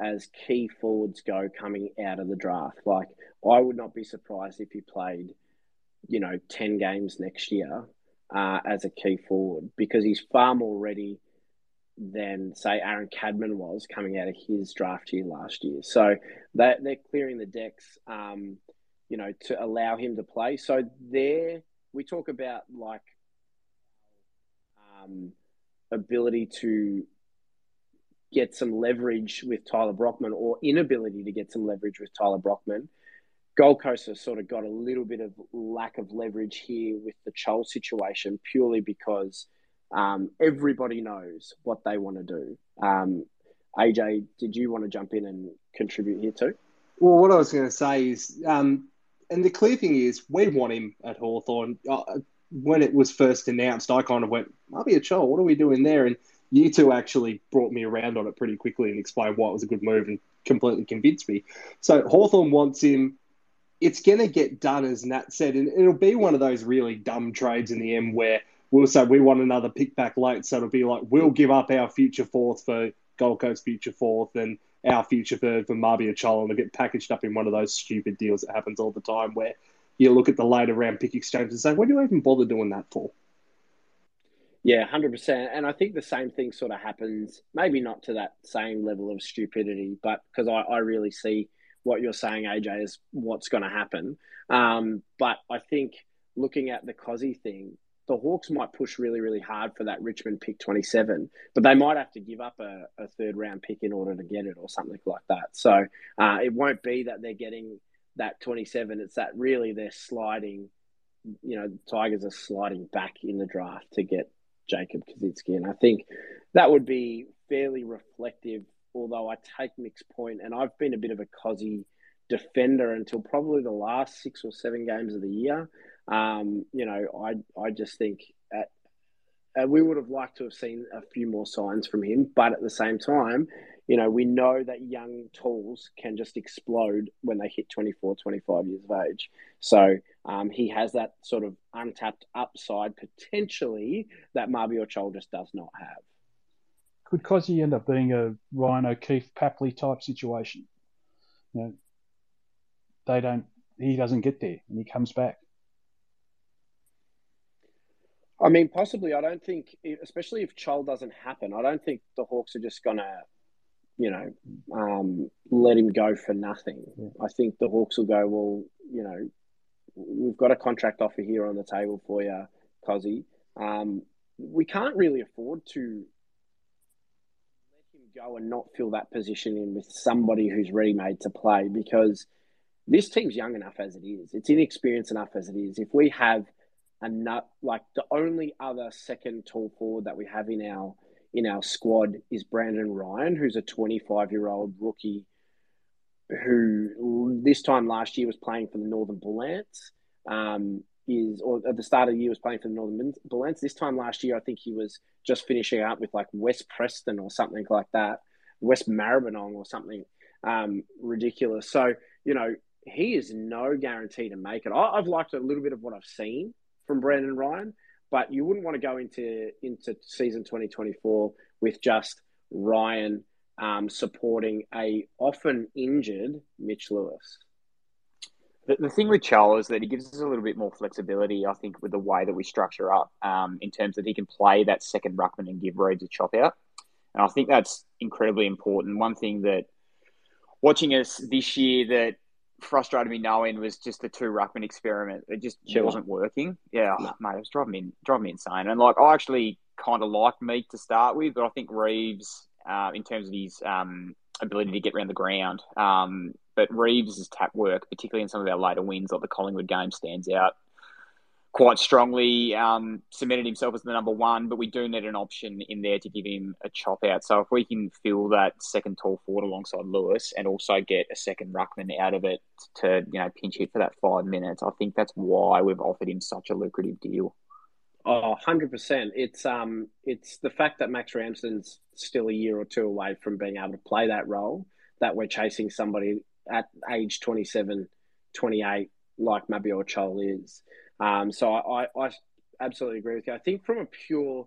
as key forwards go coming out of the draft. Like, I would not be surprised if he played, you know, 10 games next year uh, as a key forward because he's far more ready than say Aaron Cadman was coming out of his draft year last year. So they they're clearing the decks, um, you know, to allow him to play. So there we talk about like um, ability to get some leverage with Tyler Brockman or inability to get some leverage with Tyler Brockman. Gold Coast has sort of got a little bit of lack of leverage here with the Chol situation purely because um, everybody knows what they want to do. Um, AJ, did you want to jump in and contribute here too? Well, what I was going to say is, um, and the clear thing is, we want him at Hawthorn. Uh, when it was first announced, I kind of went, Mabior Chol, what are we doing there? And you two actually brought me around on it pretty quickly and explained why it was a good move and completely convinced me. So Hawthorn wants him. It's going to get done, as Nat said, and it'll be one of those really dumb trades in the end where we'll say we want another pick back late. So it'll be like, we'll give up our future fourth for Gold Coast future fourth and our future third for Mabior Chol, and it'll get packaged up in one of those stupid deals that happens all the time where you look at the later round pick exchange and say, what do you even bother doing that for? Yeah, hundred percent. And I think the same thing sort of happens, maybe not to that same level of stupidity, but because I, I really see what you're saying, AJ, is what's going to happen. Um, but I think looking at the Cozzy thing, the Hawks might push really, really hard for that Richmond pick 27, but they might have to give up a, a third round pick in order to get it or something like that. So uh, it won't be that they're getting that 27. It's that really they're sliding, you know, Tigers are sliding back in the draft to get Jacob Koschitzke. And I think that would be fairly reflective, although I take Mick's point, and I've been a bit of a Cozzy defender until probably the last six or seven games of the year. Um, you know, I I just think at, uh, we would have liked to have seen a few more signs from him, but at the same time, you know, we know that young tools can just explode when they hit 24, 25 years of age. So um, he has that sort of untapped upside potentially that Mabior Chol just does not have. Could Cozzy end up being a Ryan O'Keefe Papley type situation? You know, they don't. He doesn't get there, and he comes back. I mean, possibly. I don't think, especially if Chol doesn't happen, I don't think the Hawks are just gonna, you know, um, let him go for nothing. Yeah. I think the Hawks will go. Well, you know, we've got a contract offer here on the table for you, Cozzy. Um, we can't really afford to go and not fill that position in with somebody who's ready made to play because this team's young enough as it is. It's inexperienced enough as it is. If we have enough, like the only other second tall forward that we have in our in our squad is Brandon Ryan, who's a 25 year old rookie who this time last year was playing for the Northern Bullants. Um, is or at the start of the year was playing for the Northern Bullants. This time last year, I think he was just finishing up with like West Preston or something like that, West Maribyrnong or something um, ridiculous. So you know he is no guarantee to make it. I, I've liked a little bit of what I've seen from Brandon Ryan, but you wouldn't want to go into into season 2024 with just Ryan um, supporting a often injured Mitch Lewis. The, the thing with Chol is that he gives us a little bit more flexibility, I think, with the way that we structure up um, in terms that he can play that second ruckman and give Reeves a chop out. And I think that's incredibly important. One thing that watching us this year that frustrated me knowing was just the two ruckman experiment. It just Sure. wasn't working. Yeah, oh, mate, it was driving me driving me insane. And like I actually kind of liked Meek to start with, but I think Reeves, uh, in terms of his um, ability to get around the ground, um, but Reeves' tap work, particularly in some of our later wins, like the Collingwood game, stands out quite strongly. Um, cemented himself as the number one, but we do need an option in there to give him a chop out. So if we can fill that second tall forward alongside Lewis and also get a second ruckman out of it to you know pinch hit for that five minutes, I think that's why we've offered him such a lucrative deal. Oh, 100%. It's um it's the fact that Max Ramsden's still a year or two away from being able to play that role that we're chasing somebody at age 27, 28 like Mabior Chol is. Um, so I, I, I absolutely agree with you. I think from a pure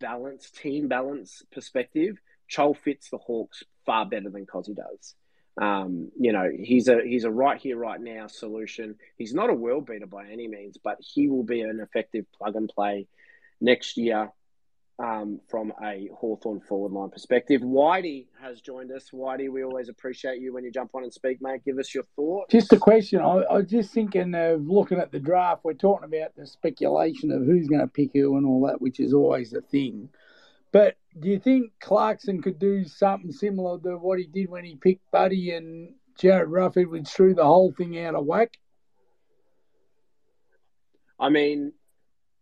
balance, team balance perspective, Chol fits the Hawks far better than Cozzy does. Um, you know, he's a he's a right here, right now solution. He's not a world beater by any means, but he will be an effective plug and play next year um, from a Hawthorn forward line perspective. Whitey has joined us. Whitey, we always appreciate you when you jump on and speak, mate. Give us your thoughts. Just a question. I, I was just thinking of looking at the draft. We're talking about the speculation of who's going to pick who and all that, which is always a thing. But do you think Clarkson could do something similar to what he did when he picked Buddy and Jared Ruff Edwards threw the whole thing out of whack? I mean,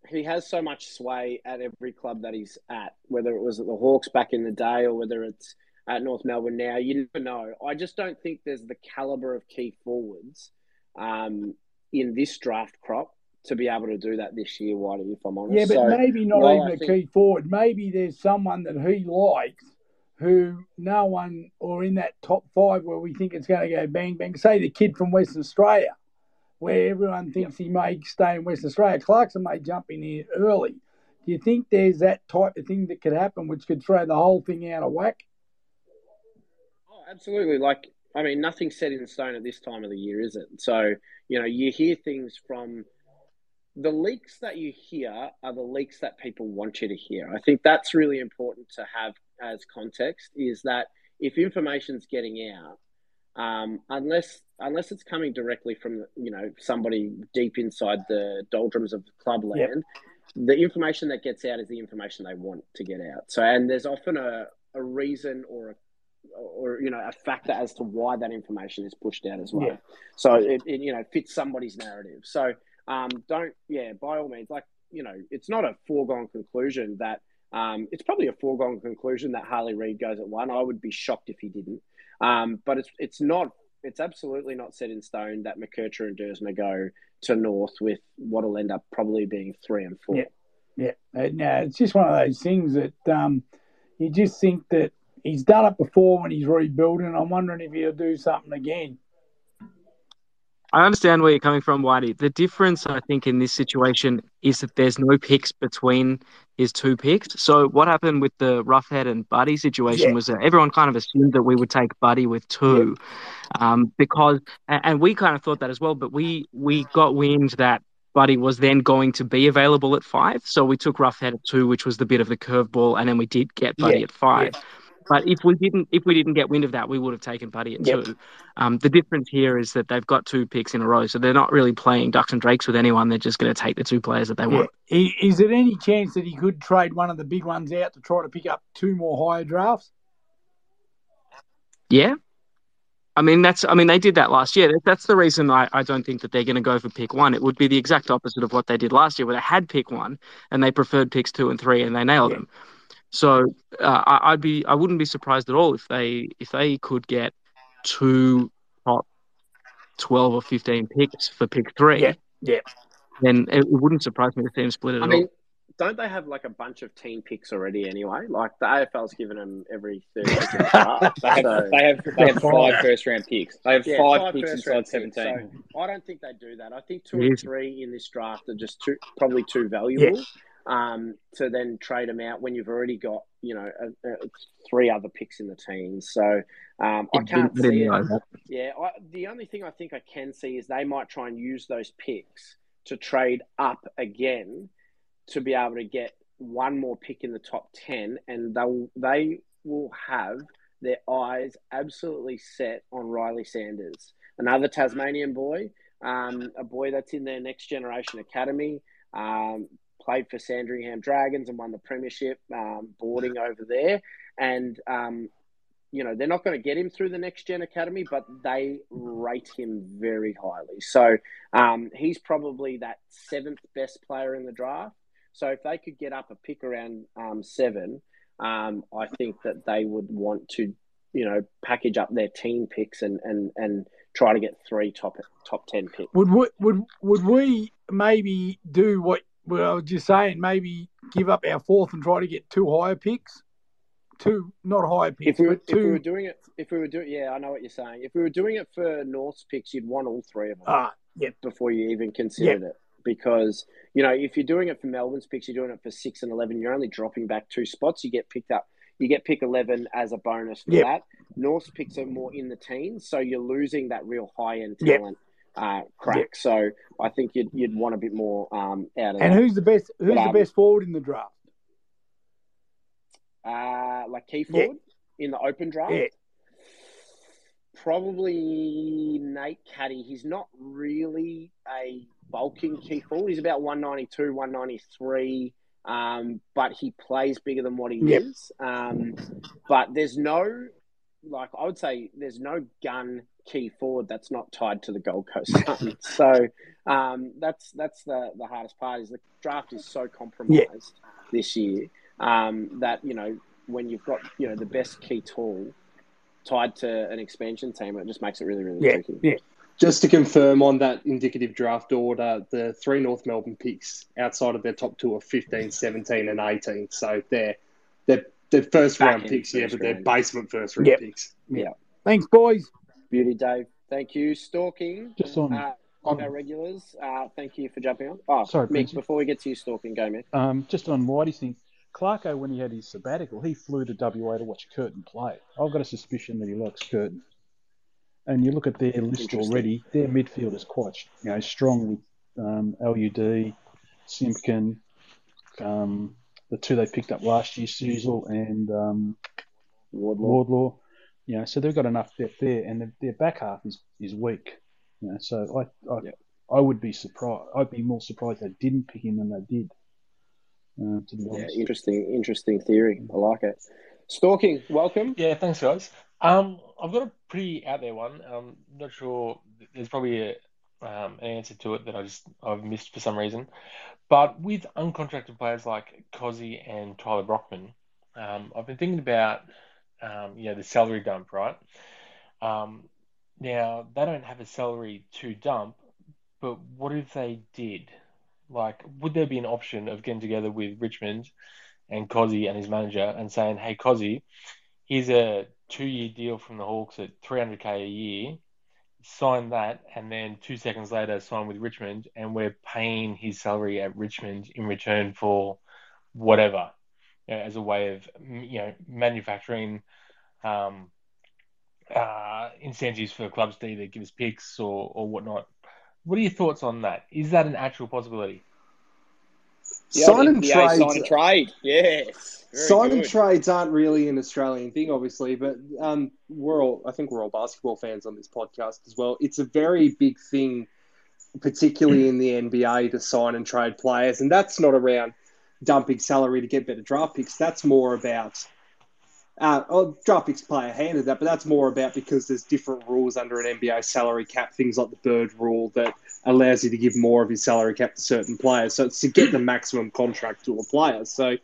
he has so much sway at every club that he's at, whether it was at the Hawks back in the day or whether it's at North Melbourne now. You never know. I just don't think there's the caliber of key forwards um, in this draft crop to be able to do that this year, Whitey, if I'm honest. Yeah, but So, maybe not while even I a think- key forward. Maybe there's someone that he likes who no one, or in that top five where we think it's going to go bang bang. Say the kid from Western Australia, where everyone thinks he may stay in Western Australia. Clarkson may jump in here early. Do you think there's that type of thing that could happen, which could throw the whole thing out of whack? Oh, absolutely. Like, I mean, nothing's set in stone at this time of the year, is it? So, you know, you hear things from the leaks that you hear are the leaks that people want you to hear. I think that's really important to have as context is that if information's getting out, um, unless unless it's coming directly from you know somebody deep inside the doldrums of club clubland, the information that gets out is the information they want to get out. So, and there's often a, a reason or a or you know a factor as to why that information is pushed out as well. Yeah. So it, it you know fits somebody's narrative. So um, don't yeah by all means like you know it's not a foregone conclusion that um, it's probably a foregone conclusion that Harley Reid goes at one. I would be shocked if he didn't. Um, but it's it's not it's absolutely not set in stone that McKercher and Duursma go to North with what'll end up probably being three and four. Yeah. Yeah, uh, no, it's just one of those things that um, you just think that he's done it before when he's rebuilding. I'm wondering if he'll do something again. I understand where you're coming from, Whitey. The difference, I think, in this situation is that there's no picks between his two picks. So what happened with the Roughead and Buddy situation Yeah. was that everyone kind of assumed that we would take Buddy with two, um, because and and we kind of thought that as well. But we we got wind that Buddy was then going to be available at five, so we took Roughead at two, which was the bit of the curveball, and then we did get Buddy Yeah, at five. But if we didn't, if we didn't get wind of that, we would have taken Buddy at Yep. two. Um, the difference here is that they've got two picks in a row, so they're not really playing ducks and drakes with anyone. They're just going to take the two players that they Yeah. want. Is there any chance that he could trade one of the big ones out to try to pick up two more higher drafts? Yeah. I mean, that's. I mean, they did that last year. That's the reason I, I don't think that they're going to go for pick one. It would be the exact opposite of what they did last year, where they had pick one and they preferred picks two and three, and they nailed Yeah. them. So uh, I, I'd be. I wouldn't be surprised at all if they if they could get two top twelve or fifteen picks for pick three. Yeah, yeah. Then it, it wouldn't surprise me to see them split it I at mean, all. don't they have like a bunch of team picks already anyway? Like the AFL's given them every third pick in. They have, So- they have, they have five first round picks. They have Yeah, five, picks first inside round 17. picks. So I don't think they do that. I think two or three in this draft are just too probably too valuable um, to then trade them out when you've already got you know a, a, three other picks in the team. So um, I can't didn't- I didn't see it. Yeah, I, the only thing I think I can see is they might try and use those picks to trade up again to be able to get one more pick in the top ten, and they'll they will have their eyes absolutely set on Ryley Sanders, another Tasmanian boy, um, a boy that's in their next generation academy. Um, played for Sandringham Dragons and won the premiership, um, boarding over there, and um, you know, they're not going to get him through the next gen academy, but they rate him very highly. So um, he's probably that seventh best player in the draft. So if they could get up a pick around um, seven, um, I think that they would want to, you know, package up their team picks and and and try to get three top top ten picks. Would we, would would we maybe do what well, I was just saying? Maybe give up our fourth and try to get two higher picks, two not higher picks, If we, were, but if we were doing it, if we were doing, yeah, I know what you're saying. If we were doing it for North's picks, you'd want all three of them. Ah, yep. before you even considered it. Because, you know, if you're doing it for Melbourne's picks, you're doing it for six and 11, you're only dropping back two spots. You get picked up. You get pick 11 as a bonus for Yep. that. North's picks are more in the teens, so you're losing that real high end Yep. talent uh, crack. So I think you'd, you'd want a bit more um, out of And that. who's the best? Who's But, the um, best forward in the draft? Uh, like Key Yeah. In the open draft? Yeah. Probably Nate Caddy. He's not really a bulking key forward. He's about 192, 193, um, but he plays bigger than what he Yep. is. Um, but there's no, like, I would say there's no gun key forward that's not tied to the Gold Coast Suns. so um, that's that's the, the hardest part is the draft is so compromised this year um, that, you know, when you've got, you know, the best key tool tied to an expansion team, it just makes it really, really Yeah, tricky. yeah. Just to confirm on that indicative draft order, the three North Melbourne picks outside of their top two are 15, 17, and 18. So they're, they're, they're first Back round end picks, yeah, first but they're round. basement first round Yep. picks. Yeah. Thanks, boys. Beauty, Dave. Thank you. Stalking. Just on- uh, on- our regulars. Uh, thank you for jumping on. Oh, Sorry, Mick, before we get to you stalking, go, Mick. Um, just on Whitey's thing, Clarko, when he had his sabbatical, he flew to WA to watch Curtin play. I've got a suspicion that he likes Curtin. And you look at their list already, their midfield is quite you know strong with um, LUD, Simpkin, um, the two they picked up last year, Sheezel and um, Wardlaw. Wardlaw. You know, so they've got enough depth there, and their, their back half is, is weak. You know, so I I, I would be surprised. I'd be more surprised they didn't pick him than they did. Uh, to be Yeah, interesting, interesting theory. I like it. Stalking, welcome. Yeah, thanks, guys. Um, I've got a pretty out there one. I'm not sure. There's probably a, um, an answer to it that I just I've missed for some reason. But with uncontracted players like Cozzy and Tyler Brockman, um, I've been thinking about um, you know the salary dump, right? Um, now they don't have a salary to dump, but what if they did? Like, would there be an option of getting together with Richmond and Cozzy and his manager and saying, "Hey, Cozzy, here's a two-year deal from the Hawks at 300k a year. Sign that, and then two seconds later, sign with Richmond, and we're paying his salary at Richmond in return for whatever, you know, as a way of you know manufacturing um, uh, incentives for clubs to either give us picks or, or whatnot. What are your thoughts on that? Is that an actual possibility? Sign and NBA trades. Sign and trade. Yes. Very Sign and trades aren't really an Australian thing, obviously, but um, we're all, I think we're all basketball fans on this podcast as well. It's a very big thing, particularly in the NBA, to sign and trade players. And that's not around dumping salary to get better draft picks. That's more about, uh, oh, draft picks play a hand in that, but that's more about because there's different rules under an NBA salary cap, things like the Bird rule that allows you to give more of your salary cap to certain players. So it's to get the maximum contract to a player. So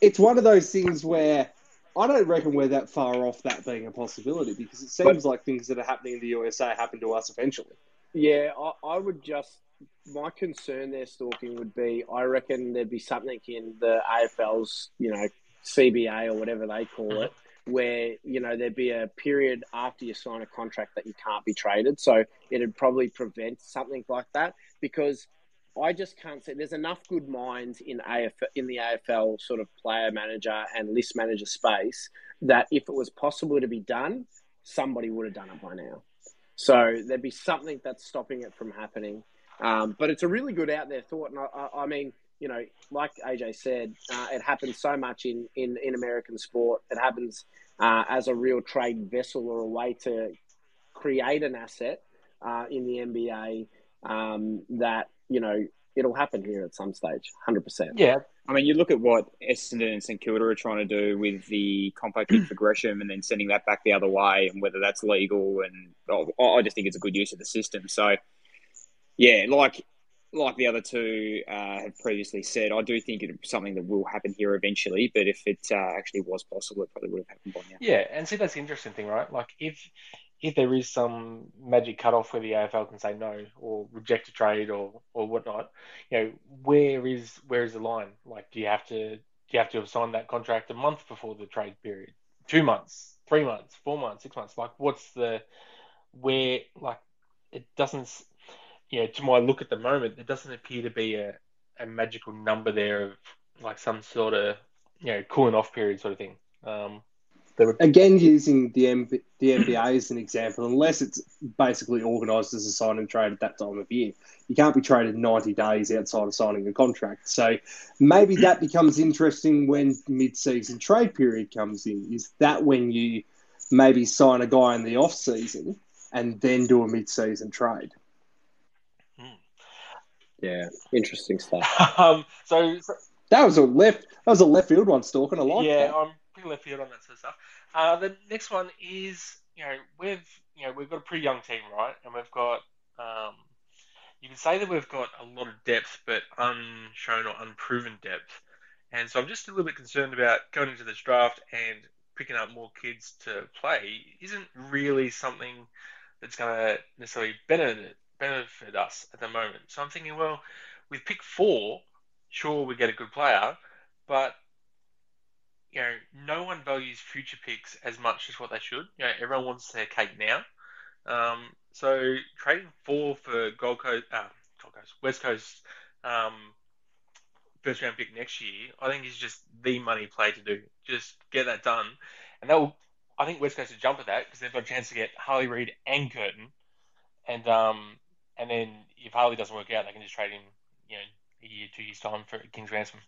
it's one of those things where I don't reckon we're that far off that being a possibility because it seems like things that are happening in the USA happen to us eventually. Yeah, I, I would just. My concern there, stalking, would be I reckon there'd be something in the AFL's, you know, CBA or whatever they call it, where, you know, there'd be a period after you sign a contract that you can't be traded. So it'd probably prevent something like that because I just can't see. There's enough good minds in AF in the AFL sort of player manager and list manager space that if it was possible to be done, somebody would have done it by now. So there'd be something that's stopping it from happening. Um, but it's a really good out there thought, and I, I, I mean, you know, like AJ said, uh, it happens so much in in, in American sport. It happens uh, as a real trade vessel or a way to create an asset uh, in the NBA um, that you know it'll happen here at some stage, hundred percent. Yeah. I mean, you look at what Essendon and St Kilda are trying to do with the compo pick for Gresham and then sending that back the other way and whether that's legal. And oh, I just think it's a good use of the system. So, yeah, like like the other two uh, have previously said, I do think it's something that will happen here eventually. But if it uh, actually was possible, it probably would have happened by now. Yeah, and see that's the interesting thing, right? Like if if there is some magic cutoff where the AFL can say no or reject a trade or or whatnot, you know, where is where is the line? Like, do you have to do you have to have signed that contract a month before the trade period, two months, three months, four months, six months? Like, what's the where? Like, it doesn't. Know, to my look at the moment, there doesn't appear to be a, a magical number there of like some sort of you know cooling off period sort of thing. Um, Again, using the M- the NBA as an example, unless it's basically organised as a sign and trade at that time of year, you can't be traded 90 days outside of signing a contract. So maybe that becomes interesting when mid-season trade period comes in. Is that when you maybe sign a guy in the off season and then do a mid-season trade? Yeah, interesting stuff. um, so, so That was a left. That was a left field one, Stalking. I like yeah, that. I'm pretty left field on that sort of stuff. Uh, the next one is you know we've you know we've got a pretty young team, right? And we've got um, you can say that we've got a lot of depth, but unshown or unproven depth. And so I'm just a little bit concerned about going into this draft and picking up more kids to play isn't really something that's going to necessarily benefit benefit us at the moment. So I'm thinking, well, with pick four, sure we get a good player, but you know, no one values future picks as much as what they should. You know, everyone wants their cake now. Um, so trading four for Gold Coast, uh, Gold Coast, West Coast, um, first round pick next year, I think is just the money play to do. Just get that done, and that will. I think West Coast will jump at that because they've got a chance to get Harley Reid and Curtin, and um, and then if Harley doesn't work out, they can just trade him, you know, a year, two years time for King's ransom.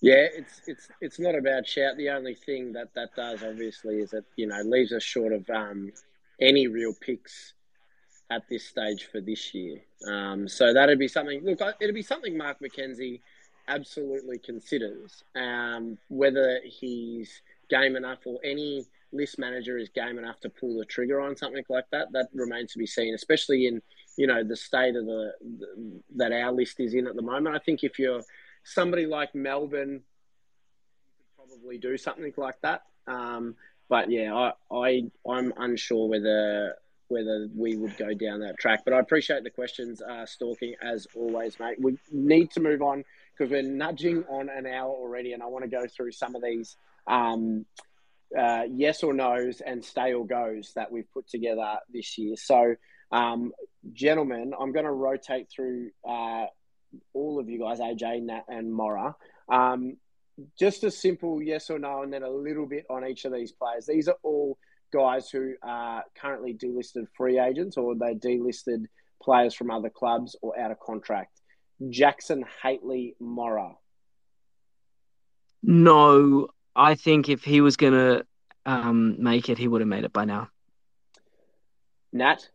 Yeah, it's it's it's not a bad shout. The only thing that that does, obviously, is it you know leaves us short of um, any real picks at this stage for this year. Um, so that'd be something. Look, it'd be something Mark McKenzie absolutely considers. Um, whether he's game enough or any list manager is game enough to pull the trigger on something like that, that remains to be seen. Especially in you know the state of the, the that our list is in at the moment. I think if you're somebody like Melbourne you could probably do something like that. Um, but yeah, I, I I'm unsure whether whether we would go down that track. But I appreciate the questions, uh, stalking as always, mate. We need to move on because we're nudging on an hour already, and I want to go through some of these um, uh, yes or no's and stay or goes that we've put together this year. So, um, gentlemen, I'm going to rotate through uh, all of you guys, AJ, Nat, and Mora. Um, just a simple yes or no, and then a little bit on each of these players. These are all guys who are currently delisted free agents or they delisted players from other clubs or out of contract. Jackson Hately Mora. No, I think if he was going to um, make it, he would have made it by now. Nat?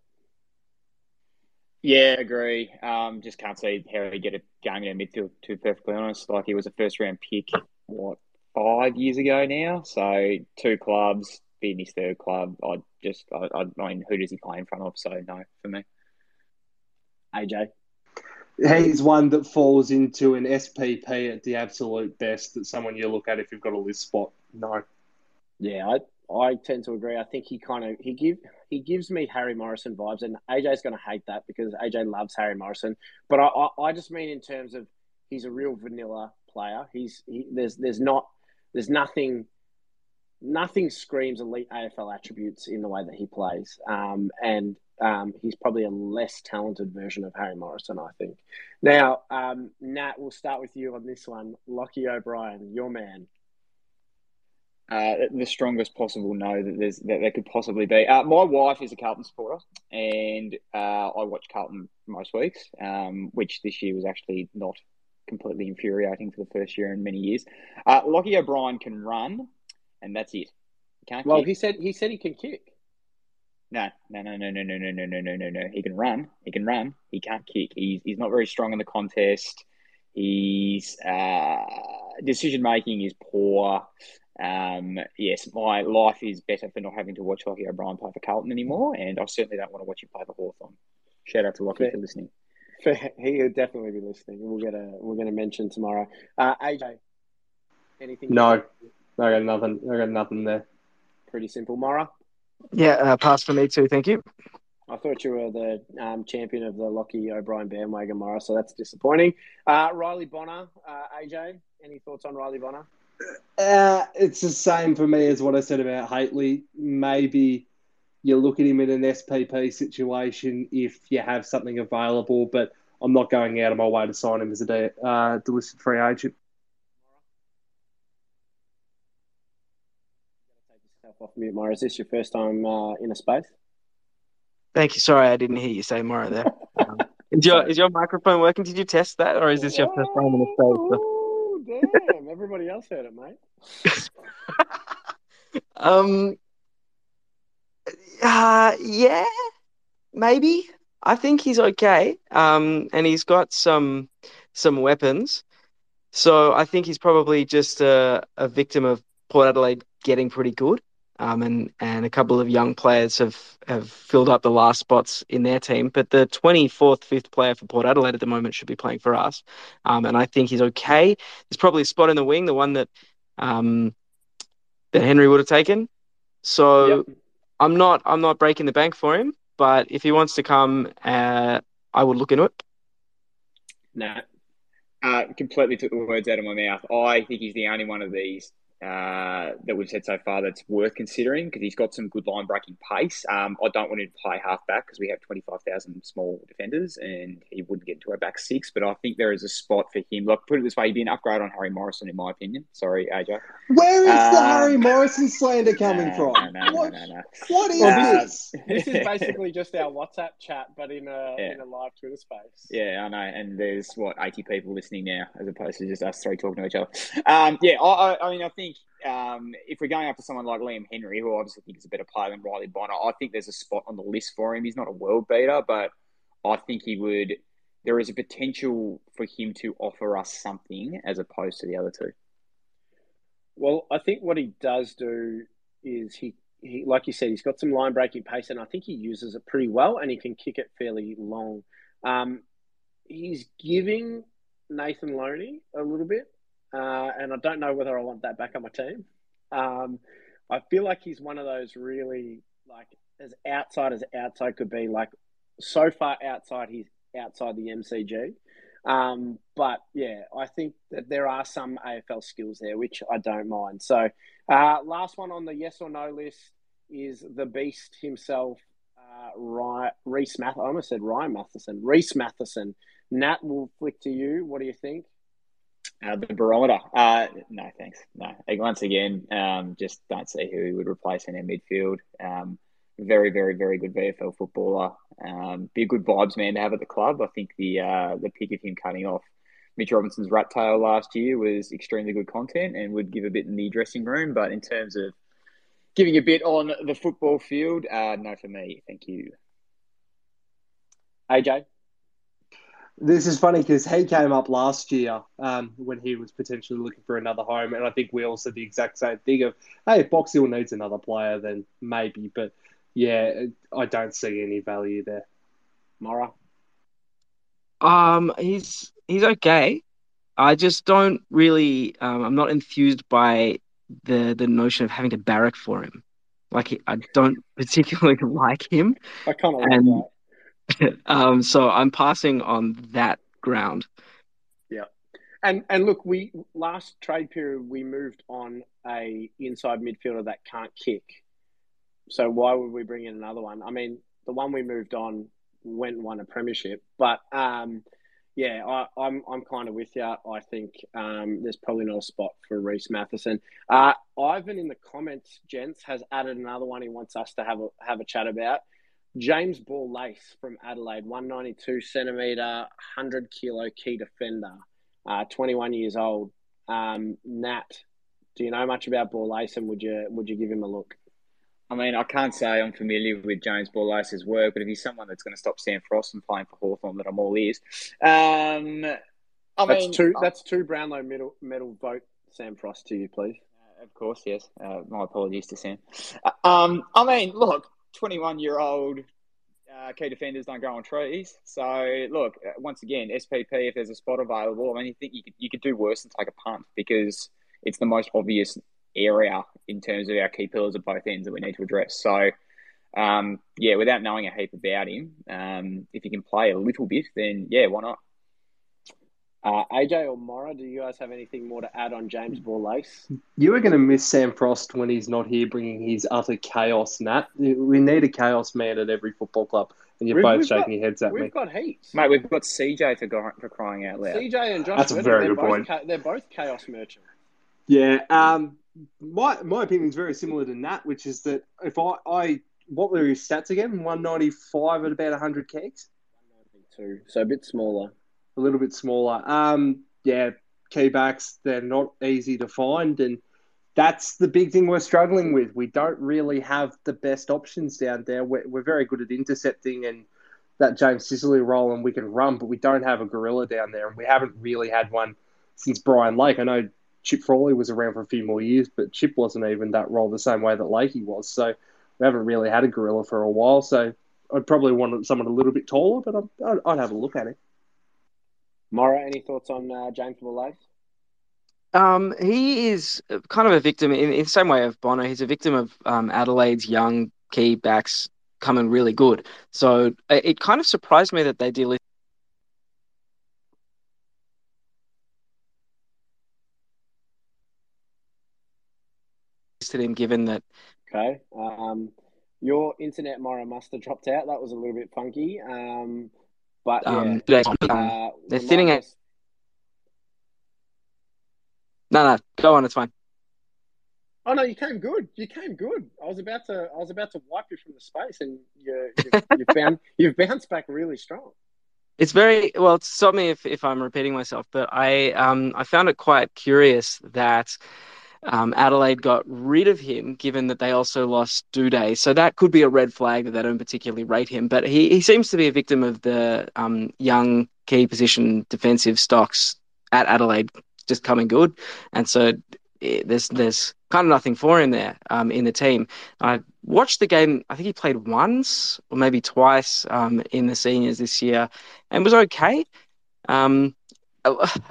Yeah, agree. Um, just can't see how he get a game in midfield, to be perfectly honest. Like, he was a first round pick, what, five years ago now? So, two clubs, being his third club. I just, I, I mean, who does he play in front of? So, no, for me. AJ? He's one that falls into an SPP at the absolute best. That someone you look at if you've got a list spot. No. Yeah, I I tend to agree. I think he kind of he give he gives me Harry Morrison vibes, and AJ's going to hate that because AJ loves Harry Morrison. But I, I, I just mean in terms of he's a real vanilla player. He's he, there's there's not there's nothing nothing screams elite AFL attributes in the way that he plays. Um, and um, he's probably a less talented version of Harry Morrison, I think. Now, um, Nat, we'll start with you on this one. Lockie O'Brien, your man. Uh, the strongest possible no that there's that there could possibly be. Uh, my wife is a Carlton supporter, and uh, I watch Carlton most weeks, um, which this year was actually not completely infuriating for the first year in many years. Uh, Lockie O'Brien can run, and that's it. Can't well, kick. he said he said he can kick. No, no, no, no, no, no, no, no, no, no, no, no. He can run. He can run. He can't kick. He's he's not very strong in the contest. He's uh, decision making is poor. Um, yes, my life is better for not having to watch Lockie O'Brien play for Carlton anymore, and I certainly don't want to watch him play for Hawthorn. Shout out to Lockie for listening. He'll definitely be listening. We'll get a we're going to mention tomorrow. Uh, AJ, anything? No, I got nothing. I got nothing there. Pretty simple, Mora. Yeah, uh, pass for me too. Thank you. I thought you were the um, champion of the Lockie O'Brien bandwagon, Mara, so that's disappointing. Uh, Riley Bonner, uh, AJ, any thoughts on Riley Bonner? Uh, it's the same for me as what I said about Hately. Maybe you look at him in an SPP situation if you have something available, but I'm not going out of my way to sign him as a de- uh, delisted free agent. Off mute, Mara. Is this your first time uh, in a space? Thank you. Sorry, I didn't hear you say Mara there. Um, is your is your microphone working? Did you test that, or is this your first time in a space? Oh, damn! Everybody else heard it, mate. um. Uh, yeah, maybe. I think he's okay. Um, and he's got some some weapons. So I think he's probably just a, a victim of Port Adelaide getting pretty good. Um, and and a couple of young players have, have filled up the last spots in their team. But the 24th, fifth player for Port Adelaide at the moment should be playing for us. Um, and I think he's okay. There's probably a spot in the wing, the one that um, that Henry would have taken. So yep. I'm not I'm not breaking the bank for him. But if he wants to come, uh, I would look into it. No, uh, completely took the words out of my mouth. I think he's the only one of these uh, that we've said so far that's worth considering because he's got some good line breaking pace. Um, I don't want him to play halfback because we have 25,000 small defenders and he wouldn't get into our back six. But I think there is a spot for him. Look, put it this way, he'd be an upgrade on Harry Morrison, in my opinion. Sorry, AJ. Where is the um, Harry Morrison slander coming no, from? No, no, what, no, no, what is uh, this? This is basically just our WhatsApp chat, but in a, yeah. in a live Twitter space. Yeah, I know. And there's, what, 80 people listening now as opposed to just us three talking to each other. Um, yeah, I, I, I mean, I think um, if we're going after someone like Liam Henry, who I obviously think is a better player than Riley Bonner, I think there's a spot on the list for him. He's not a world beater, but I think he would. There is a potential for him to offer us something as opposed to the other two. Well, I think what he does do is he, he like you said, he's got some line breaking pace, and I think he uses it pretty well, and he can kick it fairly long. Um, he's giving Nathan Lonie a little bit uh, and I don't know whether I want that back on my team. Um, I feel like he's one of those really like as outside as outside could be. Like so far outside, he's outside the MCG. Um, but yeah, I think that there are some AFL skills there which I don't mind. So Uh, last one on the yes or no list is the beast himself, uh, Reese Math. I almost said Ryan Matheson. Rhys Mathieson. Nat will flick to you. What do you think? Uh, the barometer. Uh, no, thanks. No. Once again, um, just don't see who he would replace in our midfield. Um, very, very, very good VFL footballer. Um, be a good vibes man to have at the club. I think the uh, the pick of him cutting off Mitch Robinson's rat tail last year was extremely good content and would give a bit in the dressing room. But in terms of giving a bit on the football field, uh, no for me. Thank you. AJ? This is funny because he came up last year um, when he was potentially looking for another home, and I think we all said the exact same thing of, "Hey, if Box Hill needs another player, then maybe." But yeah, I don't see any value there. Mara? Um, he's he's okay. I just don't really. Um, I'm not enthused by the the notion of having to barrack for him. Like I don't particularly like him, I kind of like and that. um, so I'm passing on that ground. Yeah. And and look, we last trade period we moved on a inside midfielder that can't kick. So why would we bring in another one? I mean, the one we moved on went and won a premiership, but um, yeah, I, I'm I'm kind of with you. I think um, there's probably not a spot for Rhys Mathieson. Uh, Ivan in the comments, gents, has added another one he wants us to have a have a chat about. James Borlase from Adelaide, 192 centimetre, 100 kilo key defender, uh, 21 years old. Um, Nat, do you know much about Ball Lace and would you would you give him a look? I mean, I can't say I'm familiar with James Borlase's work, but if he's someone that's going to stop Sam Frost from playing for Hawthorn, that I'm all ears. Um, I that's mean, two. That's two Brownlow medal medal vote. Sam Frost to you, please. Of course, yes. Uh, my apologies to Sam. Uh, Um, I mean, look, 21 year old uh, key defenders don't grow on trees. So, look, uh, once again, SPP, if there's a spot available, I mean, you think you could, you could do worse than take a punt because it's the most obvious area in terms of our key pillars at both ends that we need to address. So, um, yeah, without knowing a heap about him, um, if he can play a little bit, then yeah, why not? Uh, AJ or Mora, do you guys have anything more to add on James Borlase? You are going to miss Sam Frost when he's not here bringing his utter chaos, Nat. We need a chaos man at every football club, and you're We've- both we've got- shaking your heads at We've me. got heaps. Mate, we've got CJ for, go- for crying out loud. CJ and Josh. That's a very they're good both point. cha- they're both chaos merchants. Yeah, um, my my opinion is very similar to Nat, which is that if I, I what were his stats again? One ninety five at about hundred kegs, Two, so a bit smaller. A little bit smaller. Um, yeah, key backs they're not easy to find, and that's the big thing we're struggling with. We don't really have the best options down there. We're, we're very good at intercepting and that James Sicily role, and we can run, but we don't have a gorilla down there, and we haven't really had one since Brian Lake. I know Chip Frawley was around for a few more years, but Chip wasn't even that role the same way that Lakey was. So we haven't really had a gorilla for a while. So I'd probably want someone a little bit taller, but I'd, I'd, I'd have a look at it. Mora, any thoughts on uh, James Borlase? Um, he is kind of a victim in, in the same way of Bono. He's a victim of um, Adelaide's young key backs coming really good. So it, it kind of surprised me that they delisted him, given that Okay. Um, your internet, Mora, must have dropped out. That was a little bit funky. Um, but yeah, um, they- um, uh, they're remind thinning out. No, no, go on. It's fine. Oh no, you came good. You came good. I was about to, I was about to wipe you from the space, and you, you, you found, you've bounced back really strong. It's very well. Stop me if, if I'm repeating myself, but I um I found it quite curious that um, Adelaide got rid of him, given that they also lost Doedee. So that could be a red flag that they don't particularly rate him. But he, he seems to be a victim of the um, young key position defensive stocks at Adelaide just coming good, and so eh, there's there's kind of nothing for him there um, in the team. I watched the game. I think he played once or maybe twice um, in the seniors this year, and was okay. Um,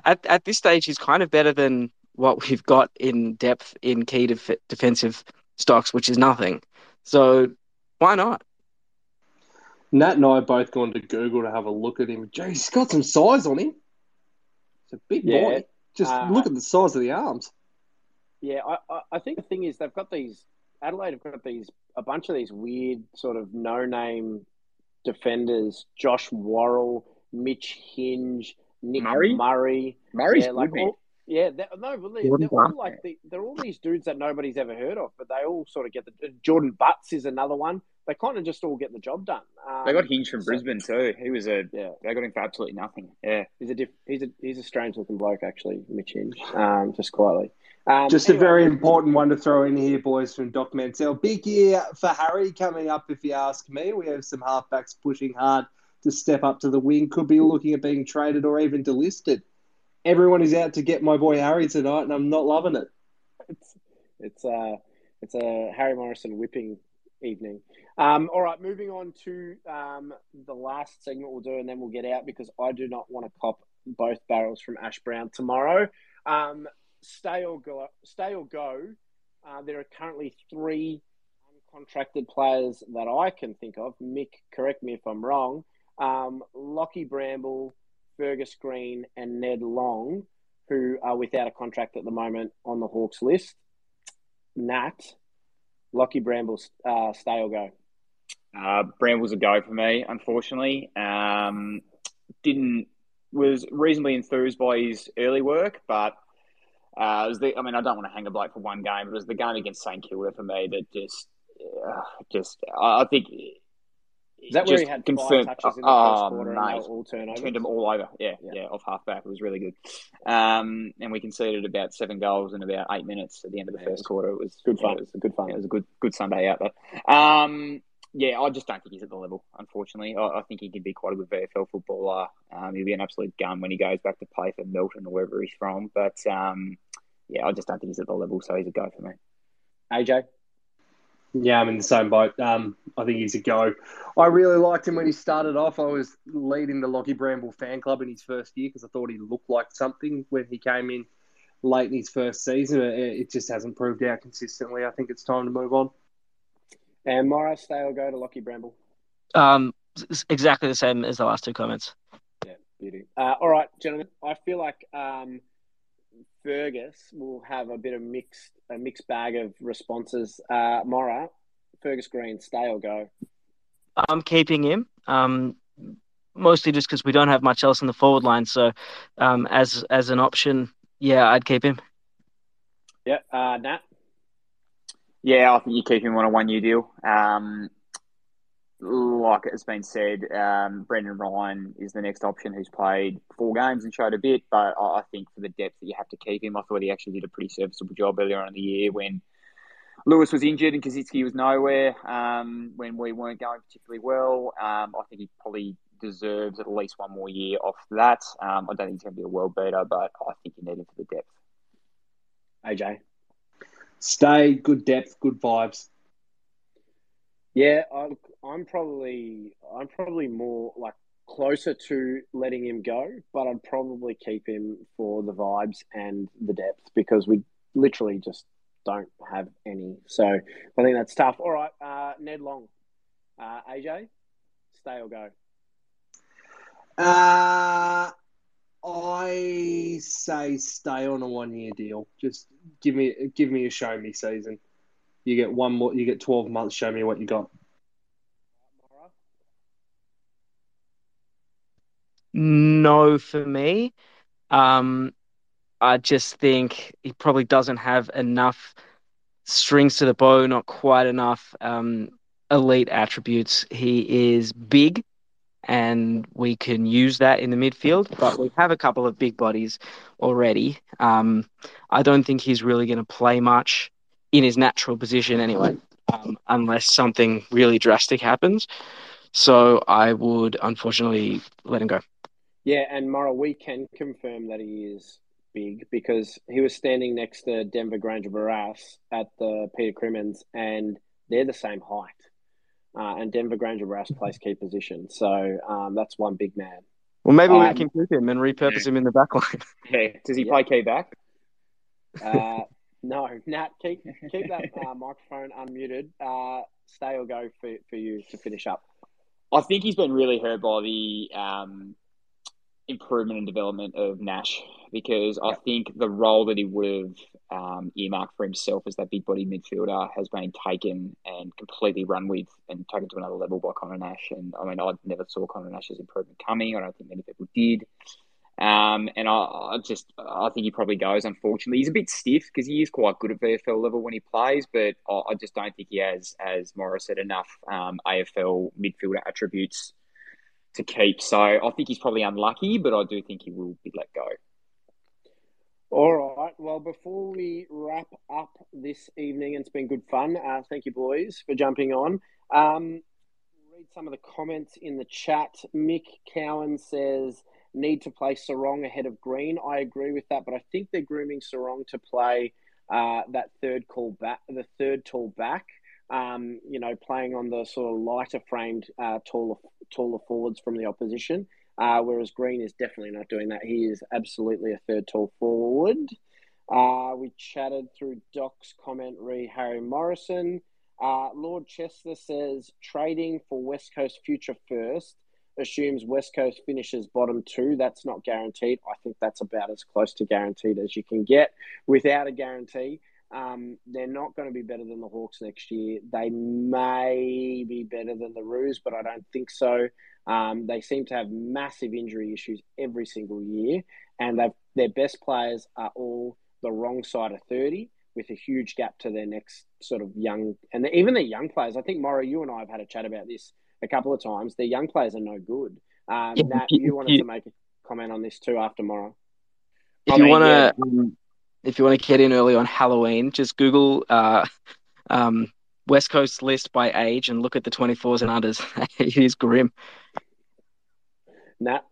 at at this stage, he's kind of better than what we've got in depth in key def- defensive stocks, which is nothing. So why not? Nat and I have both gone to Google to have a look at him. Jeez, he's got some size on him. It's a big Yeah, boy. Just uh, look at the size of the arms. Yeah, I, I, I think the thing is they've got these Adelaide have got these a bunch of these weird sort of no name defenders: Josh Worrell, Mitch Hinge, Nick Murray? Murray. Murray's yeah, like good, all, yeah, they're, no, but they, Jordan they're all like the, they're all these dudes that nobody's ever heard of, but they all sort of get the Jordan Butts is another one. They kind of just all get the job done. Um, They got Hinge from so- Brisbane too. He was a Yeah, they got him for absolutely nothing. Yeah. he's a diff, he's a he's a strange looking bloke actually, Mitch Hinge. Um, just quietly. Um, Just a very important one to throw in here, boys, from Doc Mansell. Big year for Harry coming up, if you ask me. We have some halfbacks pushing hard to step up to the wing. Could be looking at being traded or even delisted. Everyone is out to get my boy Harry tonight, and I'm not loving it. it's it's a it's a Harry Morrison whipping evening. Um, all right, moving on to um, the last segment we'll do, and then we'll get out because I do not want to cop both barrels from Ash Brown tomorrow. Um, stay or go. Stay or go. Uh, there are currently three uncontracted players that I can think of. Mick, correct me if I'm wrong. Um, Lockie Bramble, Fergus Green, and Ned Long, who are without a contract at the moment on the Hawks list. Nat, Lockie Bramble, uh, stay or go. Uh, Bramble's a go for me, unfortunately. Um, didn't was reasonably enthused by his early work, but uh, was the. I mean, I don't want to hang a bloke for one game. But it was the game against St Kilda for me that just, uh, just. I I think. Is that where he had confirmed- five touches in the oh, first quarter and mate. were all turnovers? Turned them all over. Yeah, Yeah. yeah, off half back. It was really good. Um, and we conceded about seven goals in about eight minutes at the end of the Yeah, first quarter. It was good fun. yeah, it was a good fun. It was a good good Sunday out there. Um, yeah, I just don't think he's at the level. Unfortunately, I, I think he can be quite a good VFL footballer. Um, he'll be an absolute gun when he goes back to play for Milton or wherever he's from. But um, yeah, I just don't think he's at the level. So he's a go for me. AJ? Yeah, I'm in the same boat. Um, I think he's a go. I really liked him when he started off. I was leading the Lockie Bramble fan club in his first year because I thought he looked like something when he came in late in his first season. It, it just hasn't proved out consistently. I think it's time to move on. And Morris, stay or go to Lockie Bramble? Um, exactly the same as the last two comments. Yeah, beauty. Uh, all right, gentlemen. I feel like um, Fergus will have a bit of mixed a mixed bag of responses. Uh, Mora, Fergus Green, stay or go? I'm keeping him. Um, mostly just because we don't have much else in the forward line. So, um, as as an option, yeah, I'd keep him. Yeah, uh, Nat. Yeah, I think you keep him on a one year deal. Um, like it's been said, um, Brandon Ryan is the next option who's played four games and showed a bit, but I, think for the depth that you have to keep him, I thought he actually did a pretty serviceable job earlier on in the year when Lewis was injured and Koschitzke was nowhere, um, when we weren't going particularly well. Um, I think he probably deserves at least one more year off that. Um, I don't think he's going to be a world beater, but I think you need him for the depth. AJ. Stay, good depth, good vibes. Yeah, I'm, I'm probably I'm probably more like closer to letting him go, but I'd probably keep him for the vibes and the depth because we literally just don't have any. So I think that's tough. All right, uh, Ned Long, uh, AJ, stay or go? Uh, I say stay on a one year deal. Just give me give me a show me season. You get one more. You get twelve months. Show me what you got. No, for me. Um, I just think he probably doesn't have enough strings to the bow, not quite enough um, elite attributes. He is big, and we can use that in the midfield, but we have a couple of big bodies already. Um, I don't think he's really going to play much in his natural position anyway, um, unless something really drastic happens. So I would unfortunately let him go. Yeah, and Mora, we can confirm that he is big because he was standing next to Denver Grainger-Barras at the Peter Crimmins, and they're the same height. Uh, and Denver Grainger-Barras plays key position, so um, that's one big man. Well, maybe we Um, can keep him and repurpose him in the back line. Yeah, does he Yeah. play key back? Uh, no, Nat, keep keep that uh, microphone unmuted. Uh, stay or go for, for you to finish up. I think he's been really hurt by the um, improvement and development of Nash because I think the role that he would have um, earmarked for himself as that big body midfielder has been taken and completely run with and taken to another level by Conor Nash. And I mean, I never saw Conor Nash's improvement coming. I don't think many people did. Um, and I, I, just, I think he probably goes. Unfortunately, he's a bit stiff because he is quite good at VFL level when he plays, but I, I just don't think he has, as Morris said, enough um, AFL midfielder attributes to keep. So I think he's probably unlucky, but I do think he will be let go. All right. Well, before we wrap up this evening, it's been good fun. Uh, thank you, boys, for jumping on. Um, read some of the comments in the chat. Mick Cowan says need to play Serong ahead of Green. I agree with that, but I think they're grooming Serong to play uh, that third call back, the third tall back. Um, you know, playing on the sort of lighter framed, uh, taller, taller forwards from the opposition. Uh, whereas Green is definitely not doing that. He is absolutely a third tall forward. Uh, we chatted through Doc's comment re Harry Morrison. Uh, Lord Chester says trading for West Coast future first assumes West Coast finishes bottom two. That's not guaranteed. I think that's about as close to guaranteed as you can get without a guarantee. Um, they're not going to be better than the Hawks next year. They may be better than the Roos, but I don't think so. Um, they seem to have massive injury issues every single year, and they've, their best players are all the wrong side of 30 with a huge gap to their next sort of young, and even their young players. I think, Morrow, you and I have had a chat about this a couple of times. Their young players are no good. Um, yeah, Nat, you, you wanted you, to make a comment on this too after Morrow. If I you want to, yeah. um, if you want to get in early on Halloween, just Google uh, um, West Coast list by age and look at the 24s and unders. it is grim. Nat.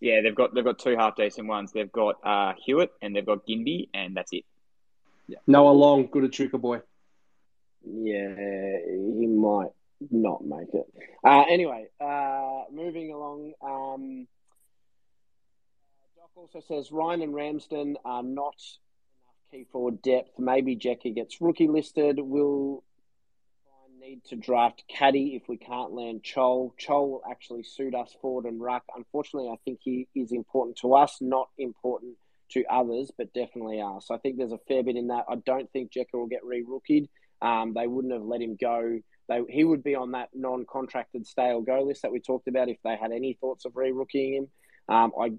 Yeah, they've got they've got two half decent ones. They've got uh, Hewett and they've got Ginbey, and that's it. Yeah. Noah Long, good at trigger boy. Yeah, he might not make it. Uh, anyway, uh, moving along. Um, Doc also says Ryan and Ramsden are not enough key forward depth. Maybe Jackie gets rookie listed. We'll need to draft Caddy if we can't land Chol. Chol will actually suit us forward and ruck. Unfortunately, I think he is important to us, not important to others, but definitely us. I think there's a fair bit in that. I don't think Jekyll will get re-rookied. Um, they wouldn't have let him go. They, he would be on that non-contracted stay or go list that we talked about if they had any thoughts of re-rookieing him. Um, I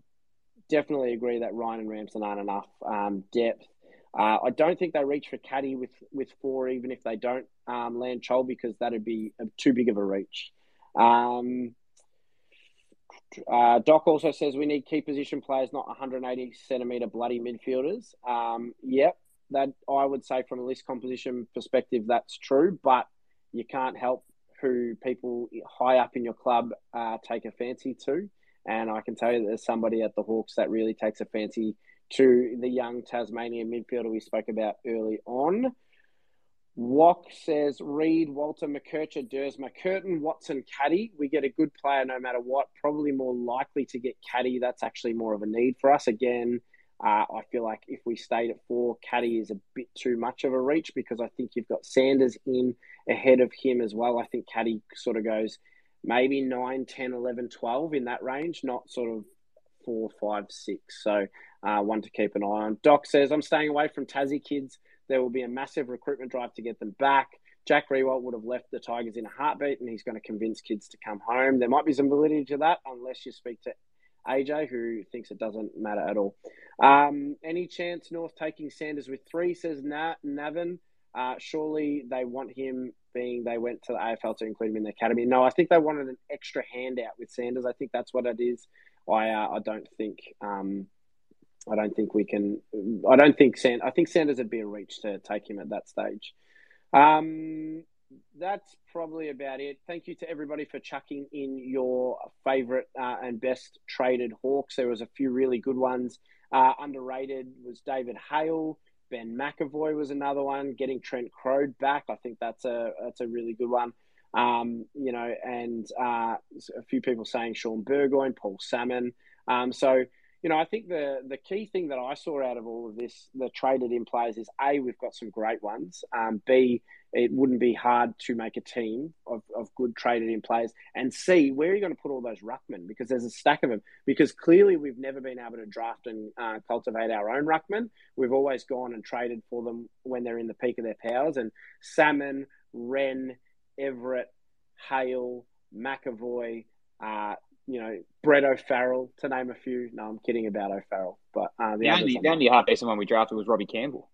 definitely agree that Ryan and Ramsden aren't enough um, depth. Uh, I don't think they reach for Caddy with, with four, even if they don't um, land Chol, because that'd be too big of a reach. Um, uh, Doc also says we need key position players, not 180 centimeter bloody midfielders. Um, yep, that I would say from a list composition perspective, that's true, but you can't help who people high up in your club uh, take a fancy to. And I can tell you that there's somebody at the Hawks that really takes a fancy to the young Tasmanian midfielder we spoke about early on. Wok says Reid, Walter, McKercher, Duursma, Curtin, Watson, Caddy. We get a good player no matter what. Probably more likely to get Caddy. That's actually more of a need for us. Again, uh, I feel like if we stayed at four, Caddy is a bit too much of a reach because I think you've got Sanders in ahead of him as well. I think Caddy sort of goes maybe 9, 10, 11, 12 in that range, not sort of four, five, six. So uh, one to keep an eye on. Doc says, I'm staying away from Tassie kids. There will be a massive recruitment drive to get them back. Jack Riewoldt would have left the Tigers in a heartbeat and he's going to convince kids to come home. There might be some validity to that unless you speak to AJ, who thinks it doesn't matter at all. Um, any chance North taking Sanders with three, says Na- Navin. Uh, surely they want him being they went to the AFL to include him in the academy. No, I think they wanted an extra handout with Sanders. I think that's what it is. I uh, I don't think um, I don't think we can. I don't think Sand. I think Sanders would be a reach to take him at that stage. Um, that's probably about it. Thank you to everybody for chucking in your favourite uh, and best traded Hawks. There was a few really good ones. Uh, underrated was David Hale. Ben McAvoy was another one. Getting Trent Croad back, I think that's a that's a really good one. Um, you know, and uh, a few people saying Shaun Burgoyne, Paul Salmon. Um, so you know, I think the the key thing that I saw out of all of this, the traded in players, is a we've got some great ones. Um, B, it wouldn't be hard to make a team of, of good traded in players and see where are you going to put all those ruckmen because there's a stack of them. Because clearly we've never been able to draft and uh, cultivate our own ruckmen. We've always gone and traded for them when they're in the peak of their powers. And Salmon, Wren, Everett, Hale, McAvoy, uh, you know, Brett O'Farrell, to name a few. No, I'm kidding about O'Farrell, but uh, The only, the only half decent one we drafted was Robbie Campbell.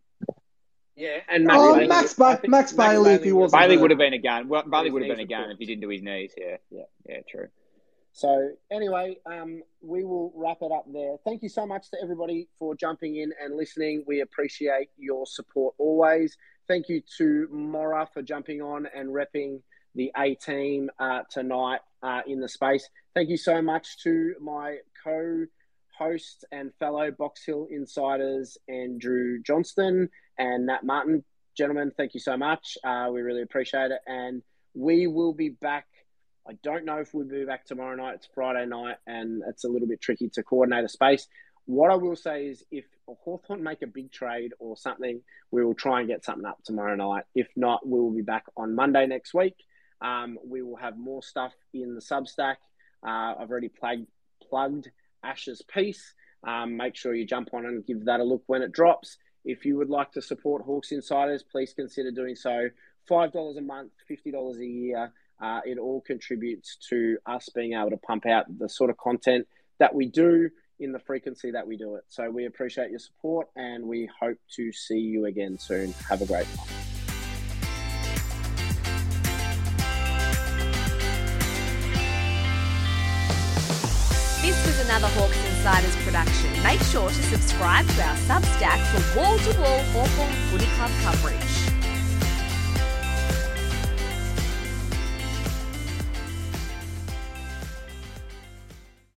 Yeah, and Oh, Bailey. Max, ba- think Max Bailey, if he was- wasn't Bailey hurt. would have been a gun. Well, Bailey would have been a gun if he didn't do his knees. Yeah, Yeah. yeah, true. So anyway, um, we will wrap it up there. Thank you so much to everybody for jumping in and listening. We appreciate your support always. Thank you to Mora for jumping on and repping the A team uh, tonight uh, in the space. Thank you so much to my co-host and fellow Box Hill insiders Andrew Johnston and Nat Martin. Gentlemen, thank you so much. Uh, we really appreciate it, and we will be back. I don't know if we'll be back tomorrow night. It's Friday night, and it's a little bit tricky to coordinate a space. What I will say is, if Hawthorn make a big trade or something, we will try and get something up tomorrow night. If not, we will be back on Monday next week. Um, we will have more stuff in the Substack. Uh, I've already plugged, plugged Ash's piece. Um, make sure you jump on and give that a look when it drops. If you would like to support Hawks Insiders, please consider doing so. $5 a month, $50 a year. Uh, it all contributes to us being able to pump out the sort of content that we do in the frequency that we do it. So we appreciate your support and we hope to see you again soon. Have a great night. This was another Hawks Insiders production. Make sure to subscribe to our Substack for wall to wall Hawthorn Footy Club coverage.